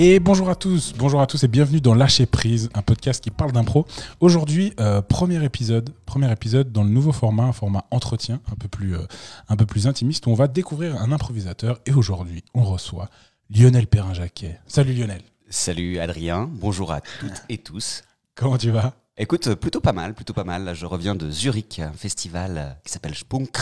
Et bonjour à tous, bonjour à tous et bienvenue dans Lâcher Prise, un podcast qui parle d'impro. Aujourd'hui, euh, premier épisode, premier épisode dans le nouveau format, un format entretien, un peu plus, euh, un peu plus intimiste, où on va découvrir un improvisateur. Et aujourd'hui, on reçoit Lionel Perrin-Jacquet. Salut Lionel. Salut Adrien, bonjour à toutes et tous. Comment tu vas? Écoute, plutôt pas mal, plutôt pas mal. Je reviens de Zurich, un festival euh, qui s'appelle Spunk.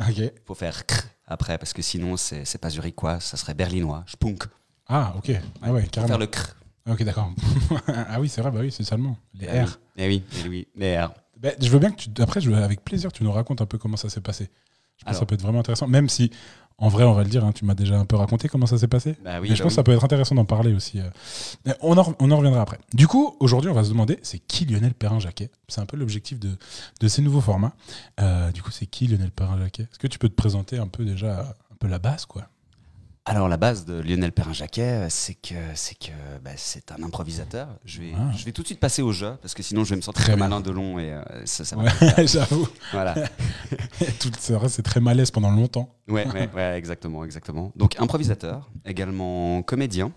Ok. Faut faire kr après, parce que sinon, c'est c'est pas zurichois, ça serait berlinois. Spunk. Ah, ok. Ah ouais, carrément. faire le kr. Ok, d'accord. ah oui, c'est vrai, bah oui, c'est seulement les Eh R. eh oui, eh oui, les R. Ben, je veux bien que tu, après, je veux, avec plaisir, tu nous racontes un peu comment ça s'est passé. Je pense que ça peut être vraiment intéressant, même si, en vrai, on va le dire, hein, tu m'as déjà un peu raconté comment ça s'est passé. Bah oui, Mais je bah pense que ça peut être intéressant d'en parler aussi. euh. Mais On en, on en reviendra après. Du coup, aujourd'hui, on va se demander, c'est qui Lionel Perrin-Jacquet? C'est un peu l'objectif de, de ces nouveaux formats. Euh, du coup, c'est qui Lionel Perrin-Jacquet? Est-ce que tu peux te présenter un peu déjà, un peu la base, quoi? Alors, la base de Lionel Perrin-Jacquet, c'est que c'est que bah, c'est un improvisateur. Je vais, Ah. je vais tout de suite passer au jeu, parce que sinon, je vais me sentir Très bien. Alain Delon et euh, ça, ça va Ouais, j'avoue. Voilà. Tout- C'est vrai, c'est très malaise pendant longtemps. Ouais, ouais, ouais, exactement, exactement. Donc improvisateur, également comédien.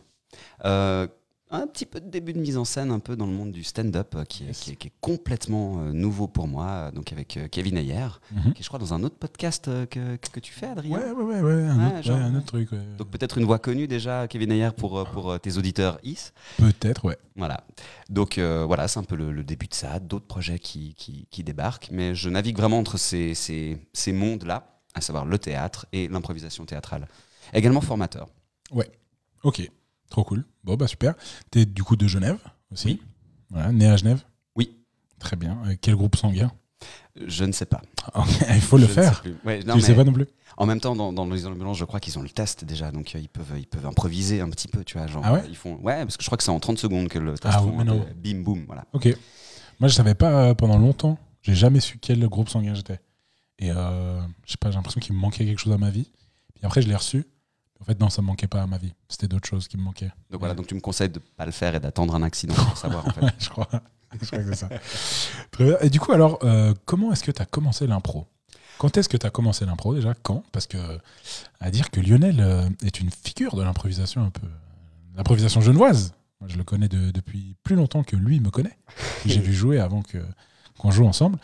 Euh, un petit peu de début de mise en scène un peu dans le monde du stand-up euh, qui, est- Yes. qui est, qui est complètement euh, nouveau pour moi, euh, donc avec Kevin Ayer, Mhm. qui est je crois dans un autre podcast que, que tu fais Adrien? Ouais, ouais, ouais, ouais, un, Ouais, autre, ouais, genre, un ouais. autre truc. ouais. Donc peut-être une voix connue déjà, Kevin Ayer, pour, pour tes auditeurs IS. Peut-être, ouais. Voilà. Donc euh, voilà, c'est un peu le, le début de ça, d'autres projets qui, qui, qui débarquent, mais je navigue vraiment entre ces, ces, ces mondes-là, à savoir le théâtre et l'improvisation théâtrale. Également formateur. Ok, trop cool. Bon, bah super. T'es du coup de Genève aussi Oui. Voilà, né à Genève Oui. Très bien. Avec quel groupe sanguin Je ne sais pas. Il faut le Je ne sais faire. Tu le sais pas non plus En même temps, dans, dans les ambulances, je crois qu'ils ont le test déjà, donc euh, ils, peuvent, ils peuvent improviser un petit peu, tu vois. Genre, Ah ouais euh, ils font, ouais, parce que je crois que c'est en 30 secondes que le test Ah font non. peu bim boum, voilà. Ok. Moi, je savais pas euh, pendant longtemps. J'ai jamais su quel groupe sanguin j'étais. Et euh, je sais pas, j'ai l'impression qu'il me manquait quelque chose à ma vie. Puis après, je l'ai reçu. En fait, non, ça me manquait pas à ma vie. C'était d'autres choses qui me manquaient. Donc voilà, donc tu me conseilles de pas le faire et d'attendre un accident pour savoir en fait. Je crois. je crois que c'est ça. Très bien. Et du coup, alors, euh, comment est-ce que tu as commencé l'impro? Quand est-ce que tu as commencé l'impro déjà? Quand? Parce que, à dire que Lionel euh, est une figure de l'improvisation un peu. L'improvisation genevoise. Moi, je le connais de- depuis plus longtemps que lui me connaît. J'ai vu jouer avant que qu'on joue ensemble.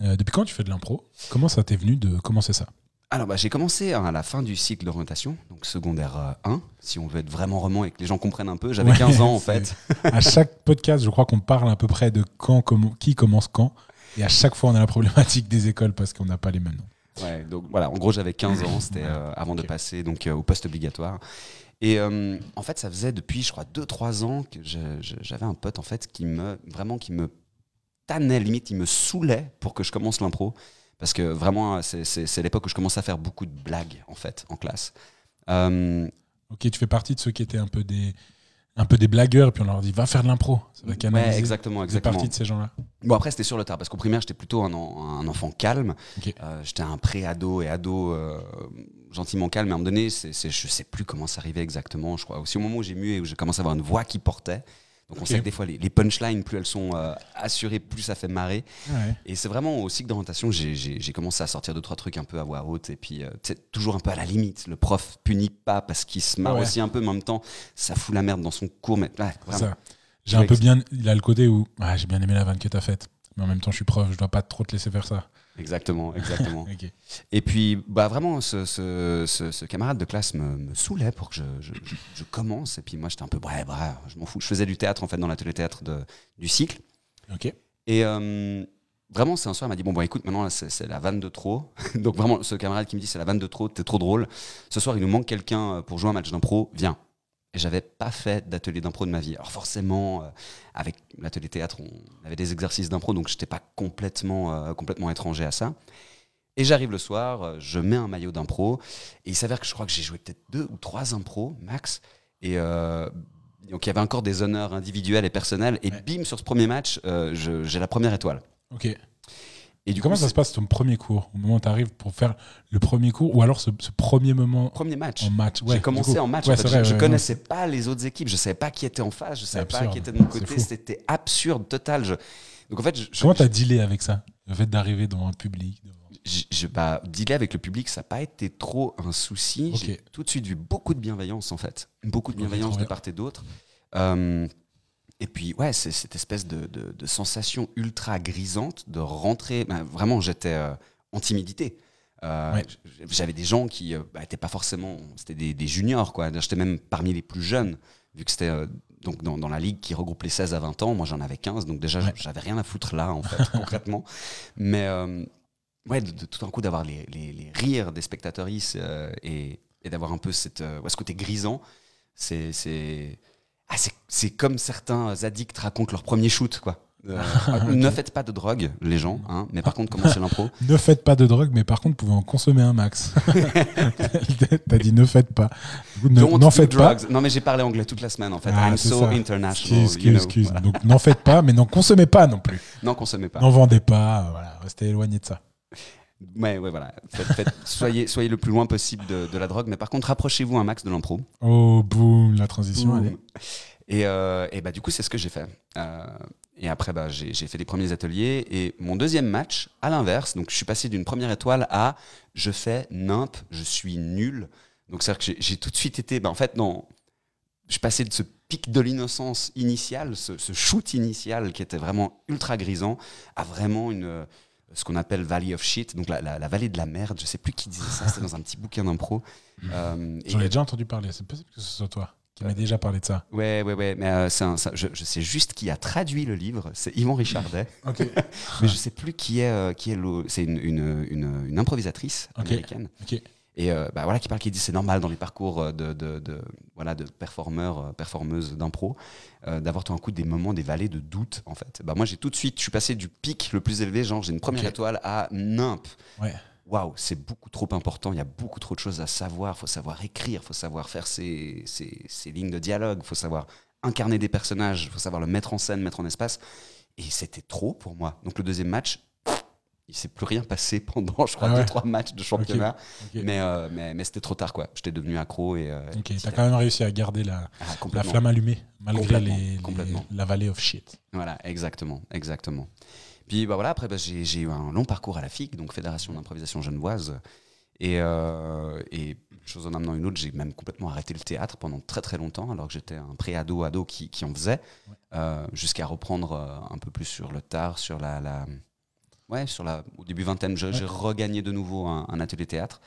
Euh, depuis quand tu fais de l'impro? Comment ça t'est venu de commencer ça? Alors bah, j'ai commencé à la fin du cycle d'orientation, donc secondaire euh, 1, si on veut être vraiment roman et que les gens comprennent un peu. J'avais Ouais, 15 ans en fait. À chaque podcast, je crois qu'on parle à peu près de quand, comment, qui commence quand. Et à chaque fois, on a la problématique des écoles parce qu'on n'a pas les mêmes noms. Ouais, donc voilà, en gros j'avais 15 ans, c'était euh, avant de passer donc euh, au poste obligatoire. Et euh, en fait, ça faisait depuis, je crois, 2-3 ans que j'avais un pote en fait qui me vraiment qui me tannait, limite, il me saoulait pour que je commence l'impro. Parce que vraiment, c'est- l'époque où je commençais à faire beaucoup de blagues en fait en classe. Euh, Ok, tu fais partie de ceux qui étaient un peu des, un peu des blagueurs, et puis on leur dit va faire de l'impro. Ça va canaliser. ouais, exactement, Tu fais exactement. partie de ces gens-là. Bon après c'était sur le tard parce qu'au primaire j'étais plutôt un, en- un enfant calme. Ok. Euh, j'étais un pré-ado et ado euh, gentiment calme. Mais à un moment donné, je sais plus comment ça arrivait exactement. Je crois aussi au moment où j'ai mué et où j'ai commencé à avoir une voix qui portait. Donc on sait que des fois les, les punchlines plus elles sont euh, assurées, plus ça fait marrer. Ouais. Et c'est vraiment au cycle d'orientation j'ai, commencé à sortir deux trois trucs un peu à voix haute et puis euh, toujours un peu à la limite. Le prof punit pas parce qu'il se marre Ouais. aussi un peu, mais en même temps ça fout la merde dans son cours. Mais ouais. J'ai un peu bien. Il a le côté où ah, j'ai bien aimé la vanne que t'as faite. Mais en même temps, je suis prof, je dois pas trop te laisser faire ça. Exactement, exactement. Et puis, bah vraiment, ce, ce, ce- ce camarade de classe me, me saoulait pour que je, je- je- je commence. Et puis moi, j'étais un peu bref, bref, je m'en fous. Je faisais du théâtre en fait dans l'atelier théâtre de- du cycle. Ok. Et euh, vraiment, c'est un soir, il m'a dit bon, bon, écoute, maintenant c'est la vanne de trop. Donc vraiment, ce camarade qui me dit c'est la vanne de trop, t'es trop drôle. Ce soir, il nous manque quelqu'un euh, pour jouer un match d'impro. Viens. Et j'avais pas fait d'atelier d'impro de ma vie. Alors forcément, euh, avec l'atelier théâtre, on avait des exercices d'impro, donc j'étais pas complètement, euh, complètement étranger à ça. Et j'arrive le soir, euh, je mets un maillot d'impro, et il s'avère que je crois que j'ai joué peut-être deux ou trois impros max. Et euh, donc il y avait encore des honneurs individuels et personnels. Et Ouais. bim, sur ce premier match, je- j'ai la première étoile. Ok. Et du Comment coup, ça se passe ton premier cours Au moment où tu arrives pour faire le premier cours ou alors ce, ce premier moment Premier match. en match Ouais, j'ai commencé coup. en match. Ouais, en fait. c'est vrai, je, ouais, connaissais pas les autres équipes. Je savais pas qui était en face. Je savais pas qui était de mon côté. C'était absurde, total. Je- Donc en fait, je- Comment t'as dealé avec ça Le fait d'arriver dans un public devant- je, je- bah, dealer avec le public, ça n'a pas été trop un souci. J'ai tout de suite vu beaucoup de bienveillance, en fait. Beaucoup de bienveillance de part et d'autre. Euh, et puis, ouais, c'est cette espèce de, de- de sensation ultra grisante de rentrer. bah, vraiment, j'étais euh, en timidité. Euh, Ouais. J'avais des gens qui n'étaient pas forcément. C'était des, des juniors, quoi. J'étais même parmi les plus jeunes, vu que c'était. euh, donc dans, dans la ligue qui regroupe les 16 à 20 ans, moi j'en avais 15, donc déjà Ouais. j'avais rien à foutre là en fait, concrètement. Mais euh, ouais, de, de tout d'un coup d'avoir les, les- les rires des spectateurs euh, et, et d'avoir un peu cette, euh, ce côté grisant, c'est ah, c'est- comme certains addicts racontent leur premier shoot quoi. Euh, Ne faites pas de drogue, les gens, hein, mais par contre commencez l'impro. Ne faites pas de drogue, mais par contre, pouvez en consommer un max. T'as dit ne faites pas. Ne- N'en faites pas. drugs. Non mais j'ai parlé anglais toute la semaine en fait. Ah, I'm so ça. international. Excuse, you know. excuse, excuse. Voilà. Donc n'en faites pas, mais n'en consommez pas non plus. Non, consommez pas. N'en vendez pas. Voilà, restez éloigné de ça. Ouais, ouais, voilà. Faites- faites- soyez, soyez le plus loin possible de, de la drogue, mais par contre, rapprochez-vous un max de l'impro. Oh, boum, la transition, Boum. allez. Et, euh, et bah, du coup, c'est ce que j'ai fait. Euh, et après, bah, j'ai fait les premiers ateliers. Et mon deuxième match, à l'inverse, donc je suis passé d'une première étoile à je fais nimp, je suis nul. Donc c'est-à-dire que j'ai- tout de suite été, bah, en fait, non. Je suis passé de ce pic de l'innocence initial, ce, ce shoot initial qui était vraiment ultra grisant, à vraiment une, ce qu'on appelle Valley of Shit, donc la, la- la vallée de la merde. Je sais plus qui disait ça, c'était dans un petit bouquin d'impro. Euh, J'en ai déjà entendu parler. C'est possible que ce soit toi qui m'as déjà parlé de ça. Ouais, ouais, ouais, mais euh, c'est un- ça- je, je sais juste qui a traduit le livre, c'est Yvan Richardet, mais je sais plus qui est, euh, qui est c'est une, une, une, une improvisatrice américaine. Et euh, bah, voilà, qui parle, qui dit c'est normal dans les parcours euh, de, de, de- voilà, de performeurs, euh, performeuses d'impro, d'avoir tout d'un coup des moments, des vallées de doute, en fait. Bah, moi, j'ai tout de suite, je suis passé du pic le plus élevé, genre j'ai une première étoile à nimp. Ouais. Waouh, c'est beaucoup trop important, il y a beaucoup trop de choses à savoir, faut savoir écrire, faut savoir faire ses, ses- ses lignes de dialogue, faut savoir incarner des personnages, faut savoir le mettre en scène, mettre en espace. Et c'était trop pour moi. Donc le deuxième match, il s'est plus rien passé pendant, je crois, Ah ouais. deux, trois matchs de championnat. Mais, euh, mais, mais c'était trop tard, quoi. J'étais devenu accro et. euh, Ok, t'as quand même réussi à garder la, Ah, la flamme allumée, malgré Complètement, les, les- complètement. la vallée of shit. Voilà, exactement, exactement. Puis bah voilà, après bah, j'ai j'ai eu un long parcours à la FIC, donc Fédération d'improvisation genevoise. Et, euh, et chose en amenant une autre, j'ai même complètement arrêté le théâtre pendant très très longtemps, alors que j'étais un pré-ado ado qui, qui en faisait, Ouais. euh, jusqu'à reprendre euh, un peu plus sur le tard, sur la, la ouais, sur la au début vingtaine, j'ai regagné de nouveau un, un atelier théâtre.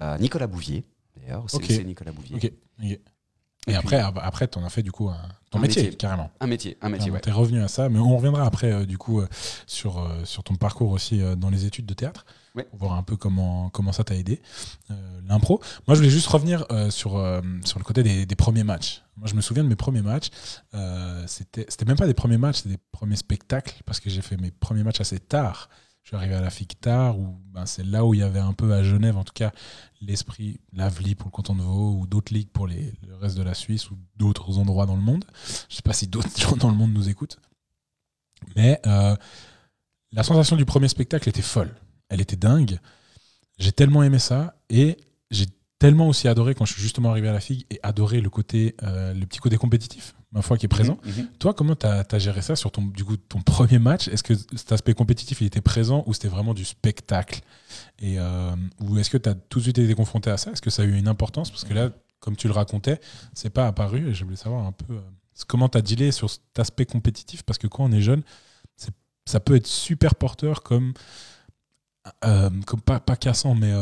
Euh, Nicolas Bouvier, d'ailleurs, c'est Nicolas Bouvier. Et, puis- après, après, t'en as fait du coup un- ton Un métier, métier. carrément. Un métier, un métier, ouais. T'es revenu à ça, mais on reviendra après euh, du coup euh, sur, euh, sur ton parcours aussi dans les études de théâtre, Ouais. pour voir un peu comment, comment ça t'a aidé, l'impro. Moi, je voulais juste revenir sur, sur le côté des, des premiers matchs. Moi, je me souviens de mes premiers matchs. C'était c'était même pas des premiers matchs, c'était des premiers spectacles, parce que j'ai fait mes premiers matchs assez tard. Je suis arrivé à la FIC tard, où ben, c'est là où il y avait un peu à Genève, en tout cas, l'esprit Lavely pour le canton de Vaud, ou d'autres ligues pour le reste de la Suisse, ou d'autres endroits dans le monde. Je sais pas si d'autres gens dans le monde nous écoutent. Mais euh, la sensation du premier spectacle était folle. Elle était dingue. J'ai tellement aimé ça. Et j'ai tellement aussi adoré quand je suis justement arrivé à la figue et adoré le côté, euh, le petit côté compétitif, ma foi, qui est présent. Mhm, mhm. Toi, comment tu as, géré ça sur ton, du coup, ton premier match? Est-ce que cet aspect compétitif, il était présent ou c'était vraiment du spectacle? Et euh, Ou est-ce que tu as tout de suite été confronté à ça? Est-ce que ça a eu une importance? Parce que là, comme tu le racontais, c'est pas apparu et je voulais savoir un peu euh, comment tu as dealé sur cet aspect compétitif? Parce que quand on est jeune, ça peut être super porteur comme. euh, comme pas, pas cassant, mais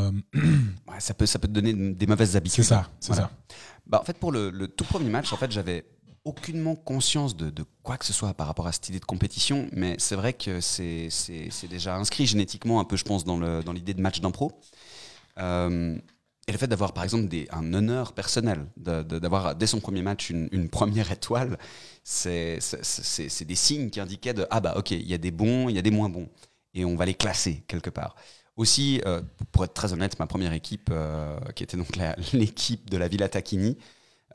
ça, peut, ça peut te donner des mauvaises habitudes. c'est ça, c'est Voilà. ça. Bah, en fait, pour le, le tout premier match, en fait, j'avais aucunement conscience de, quoi que ce soit par rapport à cette idée de compétition, mais c'est vrai que c'est déjà inscrit génétiquement un peu, je pense, dans l'idée de match d'impro. Euh, et le fait d'avoir, par exemple, un honneur personnel, d'avoir dès son premier match une, première étoile, c'est des signes qui indiquaient de ah bah ok, il y a des bons, il y a des moins bons, et on va les classer quelque part. Aussi, euh, pour être très honnête, ma première équipe, euh, qui était donc l'équipe de la Villa Tacchini,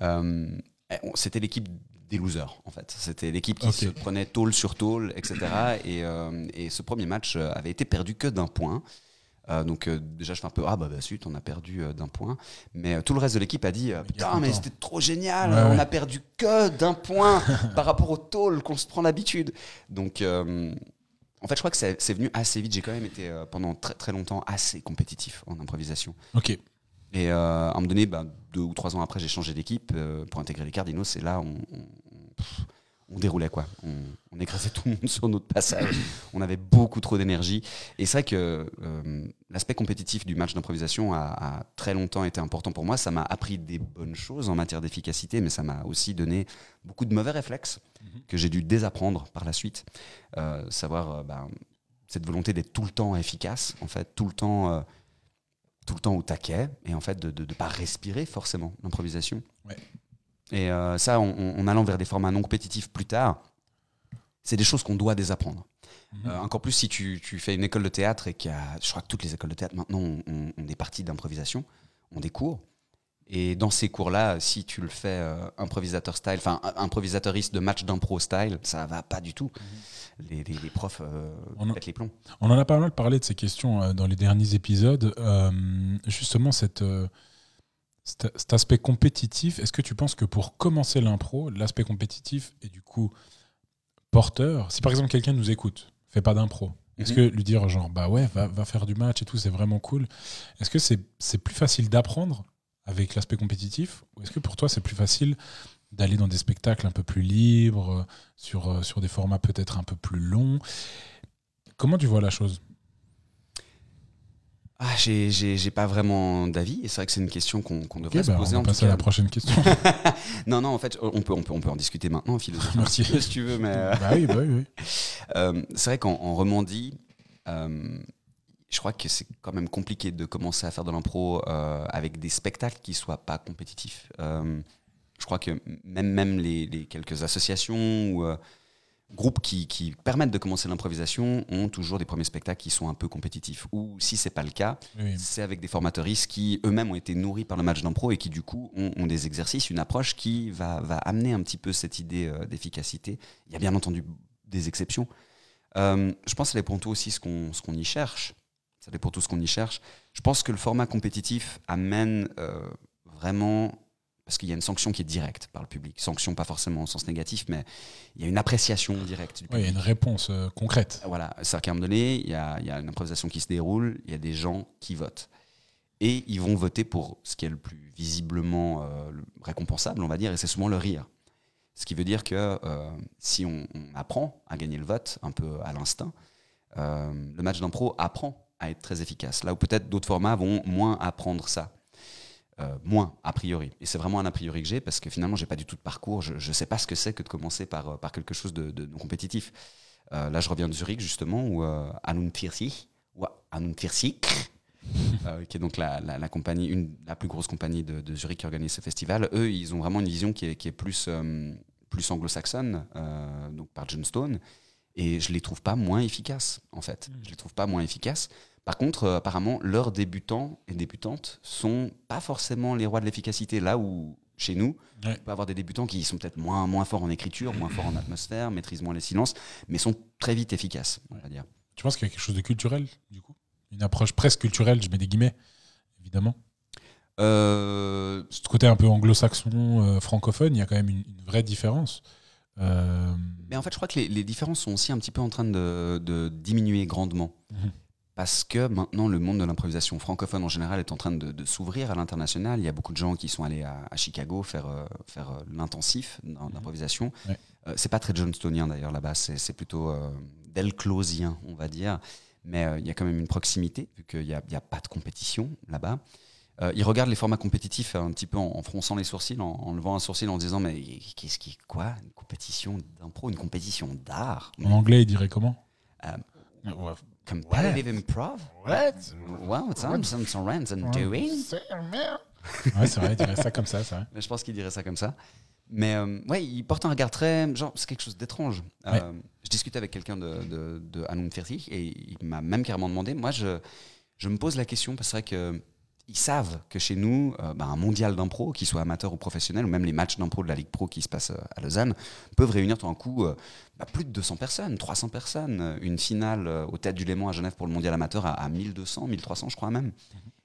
euh, c'était l'équipe des losers, en fait. C'était l'équipe qui se prenait tôle sur tôle, etc. Et, euh, et ce premier match euh, avait été perdu que d'un point. Euh, donc euh, déjà je fais un peu ah bah, bah zut on a perdu d'un point mais tout le reste de l'équipe a dit putain mais c'était trop génial Ouais, on ouais. a perdu que d'un point par rapport au tôle qu'on se prend l'habitude donc En fait, je crois que c'est c'est venu assez vite. J'ai quand même été pendant très très longtemps assez compétitif en improvisation. Ok. Et euh, à un moment donné, bah, deux ou trois ans après, j'ai changé d'équipe euh, pour intégrer les Cardinals. Et là, on, on- on- pff, on déroulait quoi. On, on écrasait tout le monde sur notre passage. On avait beaucoup trop d'énergie. Et c'est vrai que euh, l'aspect compétitif du match d'improvisation a, a très longtemps été important pour moi. Ça m'a appris des bonnes choses en matière d'efficacité, mais ça m'a aussi donné beaucoup de mauvais réflexes que j'ai dû désapprendre par la suite. Euh, savoir ben, cette volonté d'être tout le temps efficace, en fait, tout le temps, tout le temps au taquet, et en fait de ne pas respirer forcément l'improvisation. Ouais. Et euh, ça, en, allant vers des formats non compétitifs plus tard, c'est des choses qu'on doit désapprendre. Mhm. Euh, encore plus si tu, tu fais une école de théâtre et qu'il y a, je crois que toutes les écoles de théâtre maintenant ont des parties d'improvisation, ont des cours. Et dans ces cours-là, si tu le fais euh, improvisateur style, enfin improvisateuriste de match d'impro style, ça va pas du tout. Les, les- les profs euh, On les plombs. On en a pas mal parlé de ces questions euh, dans les derniers épisodes. Euh, justement, cette, euh, cet, cet aspect compétitif, est-ce que tu penses que pour commencer l'impro, l'aspect compétitif est du coup porteur? Si par exemple quelqu'un nous écoute, fait pas d'impro, est-ce que lui dire genre bah ouais, va, va faire du match et tout, c'est vraiment cool Est-ce que c'est c'est plus facile d'apprendre avec l'aspect compétitif ou est-ce que pour toi c'est plus facile d'aller dans des spectacles un peu plus libres, euh, sur, euh, sur des formats peut-être un peu plus longs? Comment tu vois la chose? Ah, j'ai- pas vraiment d'avis. Et c'est vrai que c'est une question qu'on qu'on devrait Ok, se bah, poser on en va passer à la prochaine question. Non, non, en fait, on peut, on peut, on peut en discuter maintenant, philosopher Merci. si tu veux, mais euh, bah oui, bah oui, oui. euh, c'est vrai qu'en en Romandie, euh, je crois que c'est quand même compliqué de commencer à faire de l'impro euh, avec des spectacles qui soient pas compétitifs. Euh, je crois que même, même les, les quelques associations ou euh, groupes qui, qui permettent de commencer l'improvisation ont toujours des premiers spectacles qui sont un peu compétitifs. Ou si c'est pas le cas, Oui, c'est avec des formateuristes qui eux-mêmes ont été nourris par le match d'impro et qui du coup ont, ont des exercices, une approche qui va, va amener un petit peu cette idée d'efficacité. Il y a bien entendu des exceptions. Je pense que ça dépend tout aussi ce qu'on ce qu'on y cherche. Ça dépend tout ce qu'on y cherche. Je pense que le format compétitif amène euh, vraiment parce qu'il y a une sanction qui est directe par le public. Sanction pas forcément au sens négatif, mais il y a une appréciation directe du Ouais, il y public. a une réponse euh, concrète. Voilà, c'est-à-dire qu'à un moment donné, il y a, il y a une improvisation qui se déroule, il y a des gens qui votent. Et ils vont voter pour ce qui est le plus visiblement euh, le- récompensable, on va dire, et c'est souvent le rire. Ce qui veut dire que euh, si on, on apprend à gagner le vote un peu à l'instinct, euh, le match d'impro apprend à être très efficace. Là où peut-être d'autres formats vont moins apprendre ça. Euh, moins, a priori. Et c'est vraiment un a priori que j'ai parce que finalement, j'ai pas du tout de parcours. Je ne sais pas ce que c'est que de commencer par, euh, par quelque chose de, de non compétitif. Euh, là, je reviens de Zurich, justement, où euh, Anun Tirsi, ou Anun Tirsik, euh, qui est donc la, la, la compagnie, une, la plus grosse compagnie de, de Zurich qui organise ce festival, eux, ils ont vraiment une vision qui est, qui est plus, plus anglo-saxonne, donc par John Stone. Et je les trouve pas moins efficaces, en fait. Je les trouve pas moins efficaces. Par contre, euh, apparemment, leurs débutants et débutantes sont pas forcément les rois de l'efficacité. Là où, chez nous, Ouais. on peut avoir des débutants qui sont peut-être moins, moins forts en écriture, moins forts en atmosphère, maîtrisent moins les silences, mais sont très vite efficaces, on va dire. Tu penses qu'il y a quelque chose de culturel, du coup? Une approche presque culturelle, je mets des guillemets, évidemment? Euh, Ce côté un peu anglo-saxon, euh, francophone, il y a quand même une, une vraie différence. Euh, mais en fait, je crois que les, les différences sont aussi un petit peu en train de, de diminuer grandement. Mhm. Parce que maintenant, le monde de l'improvisation francophone en général est en train de, de s'ouvrir à l'international. Il y a beaucoup de gens qui sont allés à, à Chicago faire, euh, faire euh, l'intensif d'im- d'improvisation. Ouais. Euh, c'est pas très johnstonien d'ailleurs là-bas, c'est plutôt euh, delclosien, on va dire. Mais il y a quand même une proximité, vu qu'il n'y a, il y a pas de compétition là-bas. Ils regardent les formats compétitifs un petit peu en, en fronçant les sourcils, en, en levant un sourcil, en disant Mais qu'est-ce qui. Quoi? Une compétition d'impro Une compétition d'art? En anglais, il dirait comment? Ouais. Competitive improv? What? Wow, some, some, some runs and doing. Ouais, c'est vrai, il dirait ça comme ça, c'est vrai. Mais je pense qu'il dirait ça comme ça. Mais euh, ouais, il porte un regard très. Genre, c'est quelque chose d'étrange. Euh, je discutais avec quelqu'un de, de, de Fertig et il m'a même carrément demandé. Moi, je, je me pose la question parce que c'est vrai que. Ils savent que chez nous, euh, bah, un mondial d'impro, qu'il soit amateur ou professionnel, ou même les matchs d'impro de la Ligue Pro qui se passent euh, à Lausanne, peuvent réunir tout d'un coup euh, bah, plus de 200 personnes, 300 personnes. Une finale euh, au Théâtre du Léman à Genève pour le mondial amateur à, à 1200, 1300, je crois même.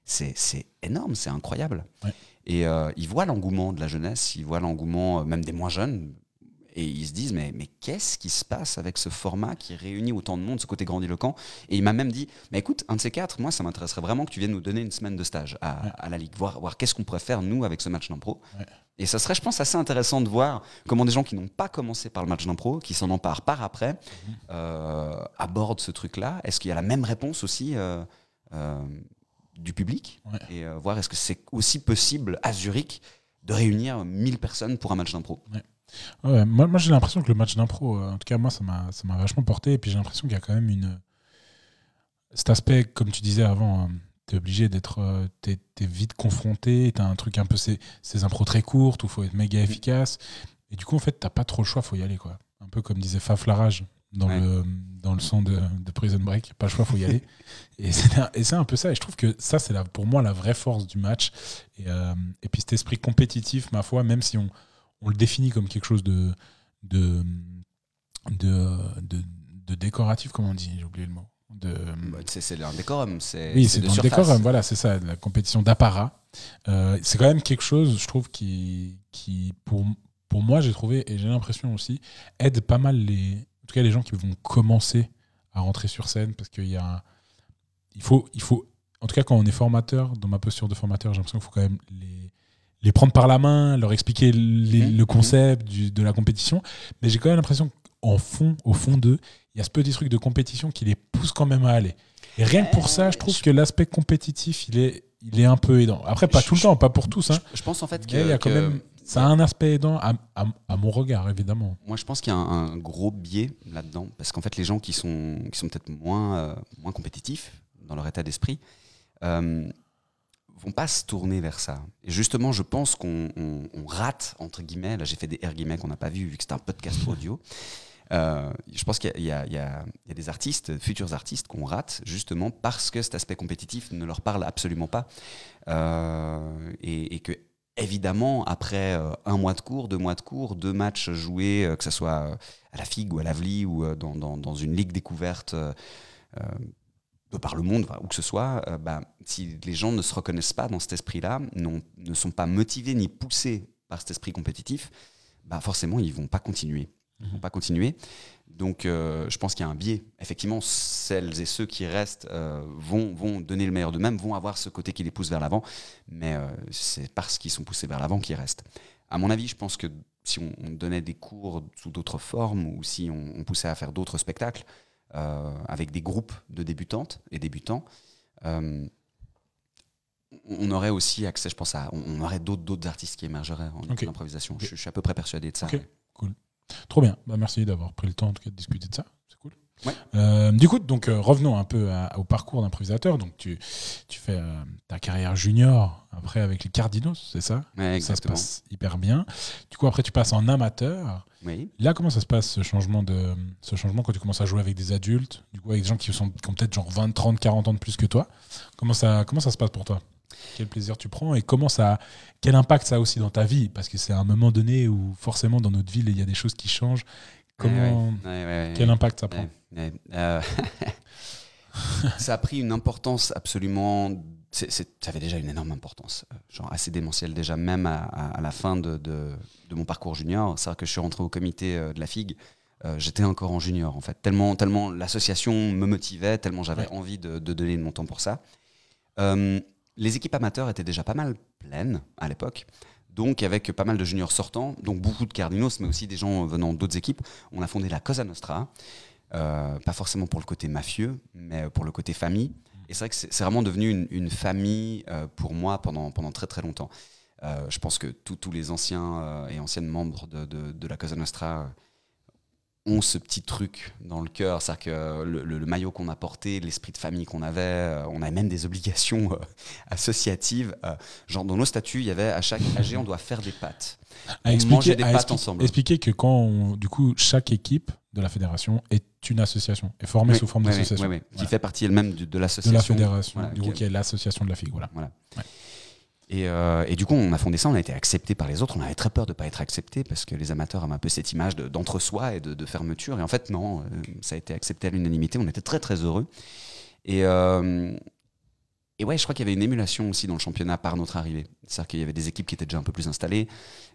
C'est c'est énorme, c'est incroyable. Ouais. Et ils voient l'engouement de la jeunesse, ils voient l'engouement même des moins jeunes. Et ils se disent, mais, mais qu'est-ce qui se passe avec ce format qui réunit autant de monde, ce côté grandiloquent Et il m'a même dit, mais écoute, un de ces quatre, moi, ça m'intéresserait vraiment que tu viennes nous donner une semaine de stage à, à la Ligue, voir, voir qu'est-ce qu'on pourrait faire, nous, avec ce match d'impro. Ouais. Et ça serait, je pense, assez intéressant de voir comment des gens qui n'ont pas commencé par le match d'impro, qui s'en emparent par après, Mhm. euh, abordent ce truc-là. Est-ce qu'il y a la même réponse aussi euh, euh, du public Ouais. Et euh, voir est-ce que c'est aussi possible à Zurich de réunir 1000 personnes pour un match d'impro? Ouais, moi, moi j'ai l'impression que le match d'impro, euh, en tout cas moi, ça m'a ça m'a vachement porté. Et puis j'ai l'impression qu'il y a quand même une. Cet aspect, comme tu disais avant, tu es obligé d'être. euh, t'es es vite confronté, tu as un truc un peu. Ces, ces impros très courtes où il faut être méga efficace. Et du coup, en fait, t'as pas trop le choix, faut y aller. quoi. Un peu comme disait Faf Larage dans, Ouais. le, dans le son de, de Prison Break. Pas le choix, faut y aller. et c'est un- et c'est un peu ça. Et je trouve que ça, c'est la- pour moi la vraie force du match. Et, euh, et puis cet esprit compétitif, ma foi, même si on, on le définit comme quelque chose de, de, de, de, de décoratif, comment on dit J'ai oublié le mot. De, Bah, c'est un décorum, c'est oui, c'est dans le surface. décor, voilà, c'est ça, la compétition d'apparat. Euh, c'est quand même quelque chose, je trouve, qui, qui pour, pour moi, j'ai trouvé, et j'ai l'impression aussi, aide pas mal les, en tout cas les gens qui vont commencer à rentrer sur scène, parce qu'il y a, il faut, il faut, en tout cas quand on est formateur, dans ma posture de formateur, j'ai l'impression qu'il faut quand même les, les prendre par la main, leur expliquer les- Mhm, le concept du- de la compétition, mais j'ai quand même l'impression qu'en fond, au fond d'eux, il y a ce petit truc de compétition qui les pousse quand même à aller. Et rien que pour ça, je trouve je- que l'aspect compétitif, il est, il est un peu aidant. Après, pas Je- tout le temps, pas pour tous. Hein. Je, pense en fait Mais il y a quand que- même, ça a un aspect aidant à, à- à mon regard, évidemment. moi je pense qu'il y a un, un gros biais là-dedans, parce qu'en fait les gens qui sont, qui sont peut-être moins, euh, moins compétitifs dans leur état d'esprit, euh, vont pas se tourner vers ça. Et justement, je pense qu'on on- on rate, entre guillemets, là j'ai fait des R guillemets qu'on n'a pas vu vu que c'est un podcast audio, Euh, je pense qu'il y, y y a des artistes, futurs artistes, qu'on rate justement parce que cet aspect compétitif ne leur parle absolument pas. Euh, et, et que, évidemment, après euh, un mois de cours, deux mois de cours, deux matchs joués, que ce soit à la FIG ou à l'AVLI ou dans, dans- dans une ligue découverte euh, de par le monde, où que ce soit, euh, bah, si les gens ne se reconnaissent pas dans cet esprit-là, ne sont pas motivés ni poussés par cet esprit compétitif, bah forcément, ils vont pas continuer. Ils vont pas continuer. Donc, euh, je pense qu'il y a un biais. Effectivement, celles et ceux qui restent euh, vont, vont donner le meilleur d'eux-mêmes, vont avoir ce côté qui les pousse vers l'avant, mais euh, c'est parce qu'ils sont poussés vers l'avant qu'ils restent. À mon avis, je pense que si on, on donnait des cours sous d'autres formes ou si on, on poussait à faire d'autres spectacles avec des groupes de débutantes et débutants, euh, on aurait aussi accès, je pense, à. On aurait d'autres d'autres artistes qui émergeraient en improvisation. Je, je suis à peu près persuadé de ça. Ok. Trop bien. Bah, merci d'avoir pris le temps en tout cas, de discuter de ça. Ouais. Euh, du coup, donc euh, revenons un peu à- au parcours d'improvisateur. Donc tu, tu fais euh, ta carrière junior après avec les Cardinals, c'est ça? Ouais, Ça se passe hyper bien. Du coup, après tu passes en amateur. Oui. Là, comment ça se passe ce changement de ce changement quand tu commences à jouer avec des adultes, du coup avec des gens qui sont qui ont peut-être genre 20, 30, 40 ans de plus que toi. Comment ça comment ça se passe pour toi? Quel plaisir tu prends et comment ça quel impact ça a aussi dans ta vie? Parce que c'est un moment donné où forcément dans notre ville il y a des choses qui changent. Comment Ouais, ouais, ouais, ouais, quel impact ça prend Ouais, ouais. Euh, ça a pris une importance absolument. c'est- c'est- ça avait déjà une énorme importance, euh, genre assez démentielle déjà, même à, à- à la fin de, de- de mon parcours junior. C'est-à-dire que je suis rentré au comité euh, de la FIG, euh, j'étais encore en junior en fait. Tellement, tellement l'association me motivait, tellement j'avais Ouais. envie de, de donner de mon temps pour ça. Euh, les équipes amateurs étaient déjà pas mal pleines à l'époque. Donc, avec pas mal de juniors sortants, donc beaucoup de Cardinals, mais aussi des gens venant d'autres équipes, on a fondé la Cosa Nostra. Euh, pas forcément pour le côté mafieux, mais pour le côté famille. Et c'est vrai que c'est vraiment devenu une, famille euh, pour moi pendant, pendant très très longtemps. Euh, je pense que tous les anciens et anciennes membres de, de- de la Cosa Nostra ont ce petit truc dans le cœur. C'est-à-dire que le, le- le maillot qu'on a porté, l'esprit de famille qu'on avait, euh, on avait même des obligations euh, associatives. euh, genre dans nos statuts, il y avait à chaque AG, on doit faire des pâtes. à on expliquer, mangeait des pâtes expliquer- ensemble. expliquer que quand on- du coup chaque équipe de la fédération est une association, est formée Oui, sous forme oui, d'association. oui, oui, Qui Voilà. fait partie elle-même de, de de la l'association. fédération, Voilà, du qui- coup qui est l'association de la FIG. Voilà. Et, euh, et du coup, on a fondé ça, on a été accepté par les autres. On avait très peur de ne pas être accepté parce que les amateurs avaient un peu cette image de- d'entre-soi et de, fermeture. Et en fait, non, euh, ça a été accepté à l'unanimité. On était très, très heureux. Et, euh, et ouais, je crois qu'il y avait une émulation aussi dans le championnat par notre arrivée. C'est-à-dire qu'il y avait des équipes qui étaient déjà un peu plus installées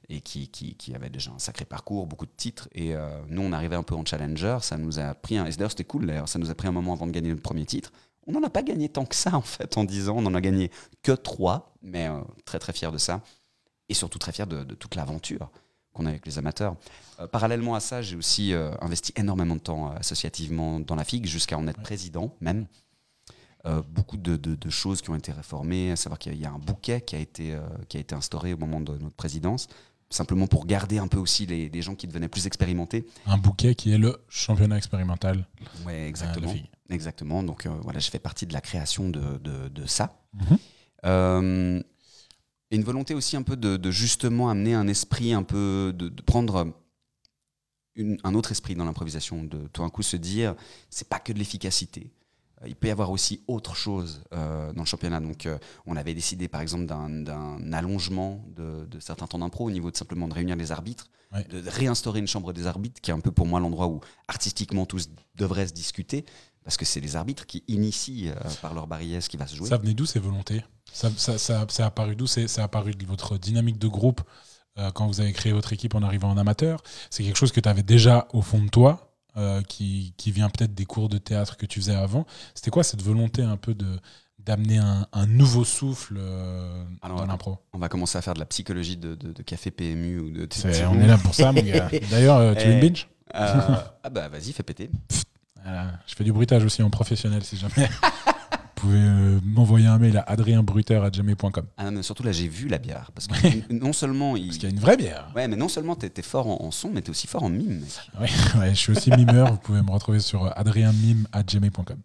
et qui, avaient déjà un sacré parcours, beaucoup de titres. Et nous, on arrivait un peu en challenger. Ça nous a pris un. Et d'ailleurs, c'était cool d'ailleurs. Ça nous a pris un moment avant de gagner notre premier titre. On n'en a pas gagné tant que ça, en fait, en 10 ans. On n'en a gagné que 3, mais euh, très, très fier de ça. Et surtout très fier de, de toute l'aventure qu'on a avec les amateurs. Euh, parallèlement à ça, j'ai aussi euh, investi énormément de temps associativement dans la FIG, jusqu'à en être président même. Beaucoup de, de- de choses qui ont été réformées, à savoir qu'il y a- un bouquet qui a, été, qui a été instauré au moment de notre présidence, simplement pour garder un peu aussi les, les gens qui devenaient plus expérimentés. Un bouquet qui est le championnat expérimental. Ouais, euh, de exactement. Exactement. Donc euh, voilà, je fais partie de la création de, de- de ça. Mhm. Euh, et une volonté aussi un peu de, de justement amener un esprit un peu, de, de prendre une- un autre esprit dans l'improvisation, de tout d'un coup se dire, c'est pas que de l'efficacité. Euh, Il peut y avoir aussi autre chose euh, dans le championnat. Donc, euh, on avait décidé, par exemple, d'un- d'un allongement de, de certains temps d'impro au niveau de simplement de réunir les arbitres, Ouais. de réinstaurer une chambre des arbitres, qui est un peu pour moi l'endroit où artistiquement tous devraient se discuter, parce que c'est les arbitres qui initient euh, par leur ce qui va se jouer. Ça venait d'où ces volontés? Ça, ça, ça, c'est apparu d'où? C'est, apparu de votre dynamique de groupe euh, quand vous avez créé votre équipe en arrivant en amateur? C'est quelque chose que tu avais déjà au fond de toi, euh, qui, qui vient peut-être des cours de théâtre que tu faisais avant? C'était quoi cette volonté un peu de, d'amener un, un nouveau souffle euh, Alors, dans l'impro? On va commencer à faire de la psychologie de, de- de café PMU ou de. C'est- On est là pour ça, mon gars. D'ailleurs, tu veux une binge? Euh, ah bah vas-y, fais péter. Voilà. Je fais du bruitage aussi en professionnel si jamais. Vous pouvez euh, m'envoyer un mail à adrienbruiter.jamais.com. Ah mais surtout là, j'ai vu la bière. Parce que non seulement. Il... Parce qu'il y a une vraie bière. Ouais, mais non seulement t'es t'es fort en, en son, mais t'es aussi fort en mime. Ouais, ouais, je suis aussi mimeur. Vous pouvez me retrouver sur adrienmime.gmail.com.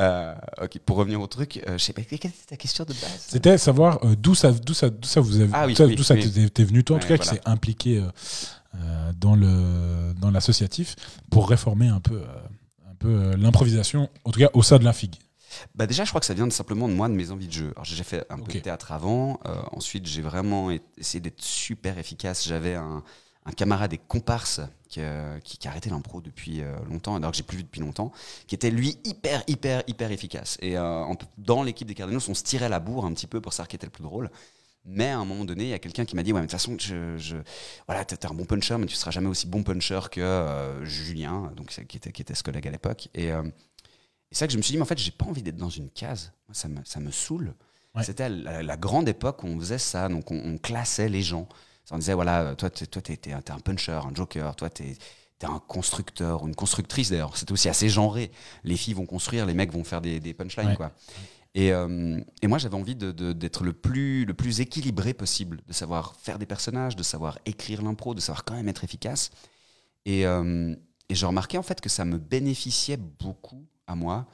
Euh, ok, pour revenir au truc, euh, je sais pas, quelle était ta question de base? C'était savoir euh, d'où ça, d'où ça, d'où ça vous avez, Ah oui, d'où ça, oui, d'où ça oui. t'est, t'est venu toi, en Ouais, tout cas, voilà. qui s'est impliqué euh, dans le dans l'associatif pour réformer un peu, un peu l'improvisation, en tout cas au sein de la figue. Bah déjà, je crois que ça vient de, simplement de moi, de mes envies de jeu. Alors, j'ai fait un peu Ok. de théâtre avant. ensuite, j'ai vraiment essayé d'être super efficace. J'avais un, un camarade des comparses qui, euh, qui, qui a arrêté l'impro depuis euh, longtemps, alors que j'ai plus vu depuis longtemps, qui était lui hyper, hyper, hyper efficace. Et euh, dans l'équipe des Cardinals, on se tirait la bourre un petit peu pour savoir qui était le plus drôle. Mais à un moment donné, il y a quelqu'un qui m'a dit Ouais, mais de toute façon, je, je, voilà, t'es un bon puncher, mais tu seras jamais aussi bon puncher que Julien, donc, qui, était, qui était ce collègue à l'époque. Et, et c'est ça que je me suis dit, mais en fait, j'ai pas envie d'être dans une case. Moi, ça me, ça me saoule. Ouais. C'était à la, la grande époque où on faisait ça, donc on, on classait les gens. On disait, voilà, toi, t'es, toi, t'es, t'es un, puncher, un joker, toi, t'es, t'es un constructeur ou une constructrice d'ailleurs. C'était aussi assez genré. Les filles vont construire, les mecs vont faire des, des punchlines, Ouais. quoi. Et, euh, et moi, j'avais envie d'être le plus, le plus équilibré possible, de savoir faire des personnages, de savoir écrire l'impro, de savoir quand même être efficace. Et, euh, et j'ai remarqué en fait que ça me bénéficiait beaucoup à moi.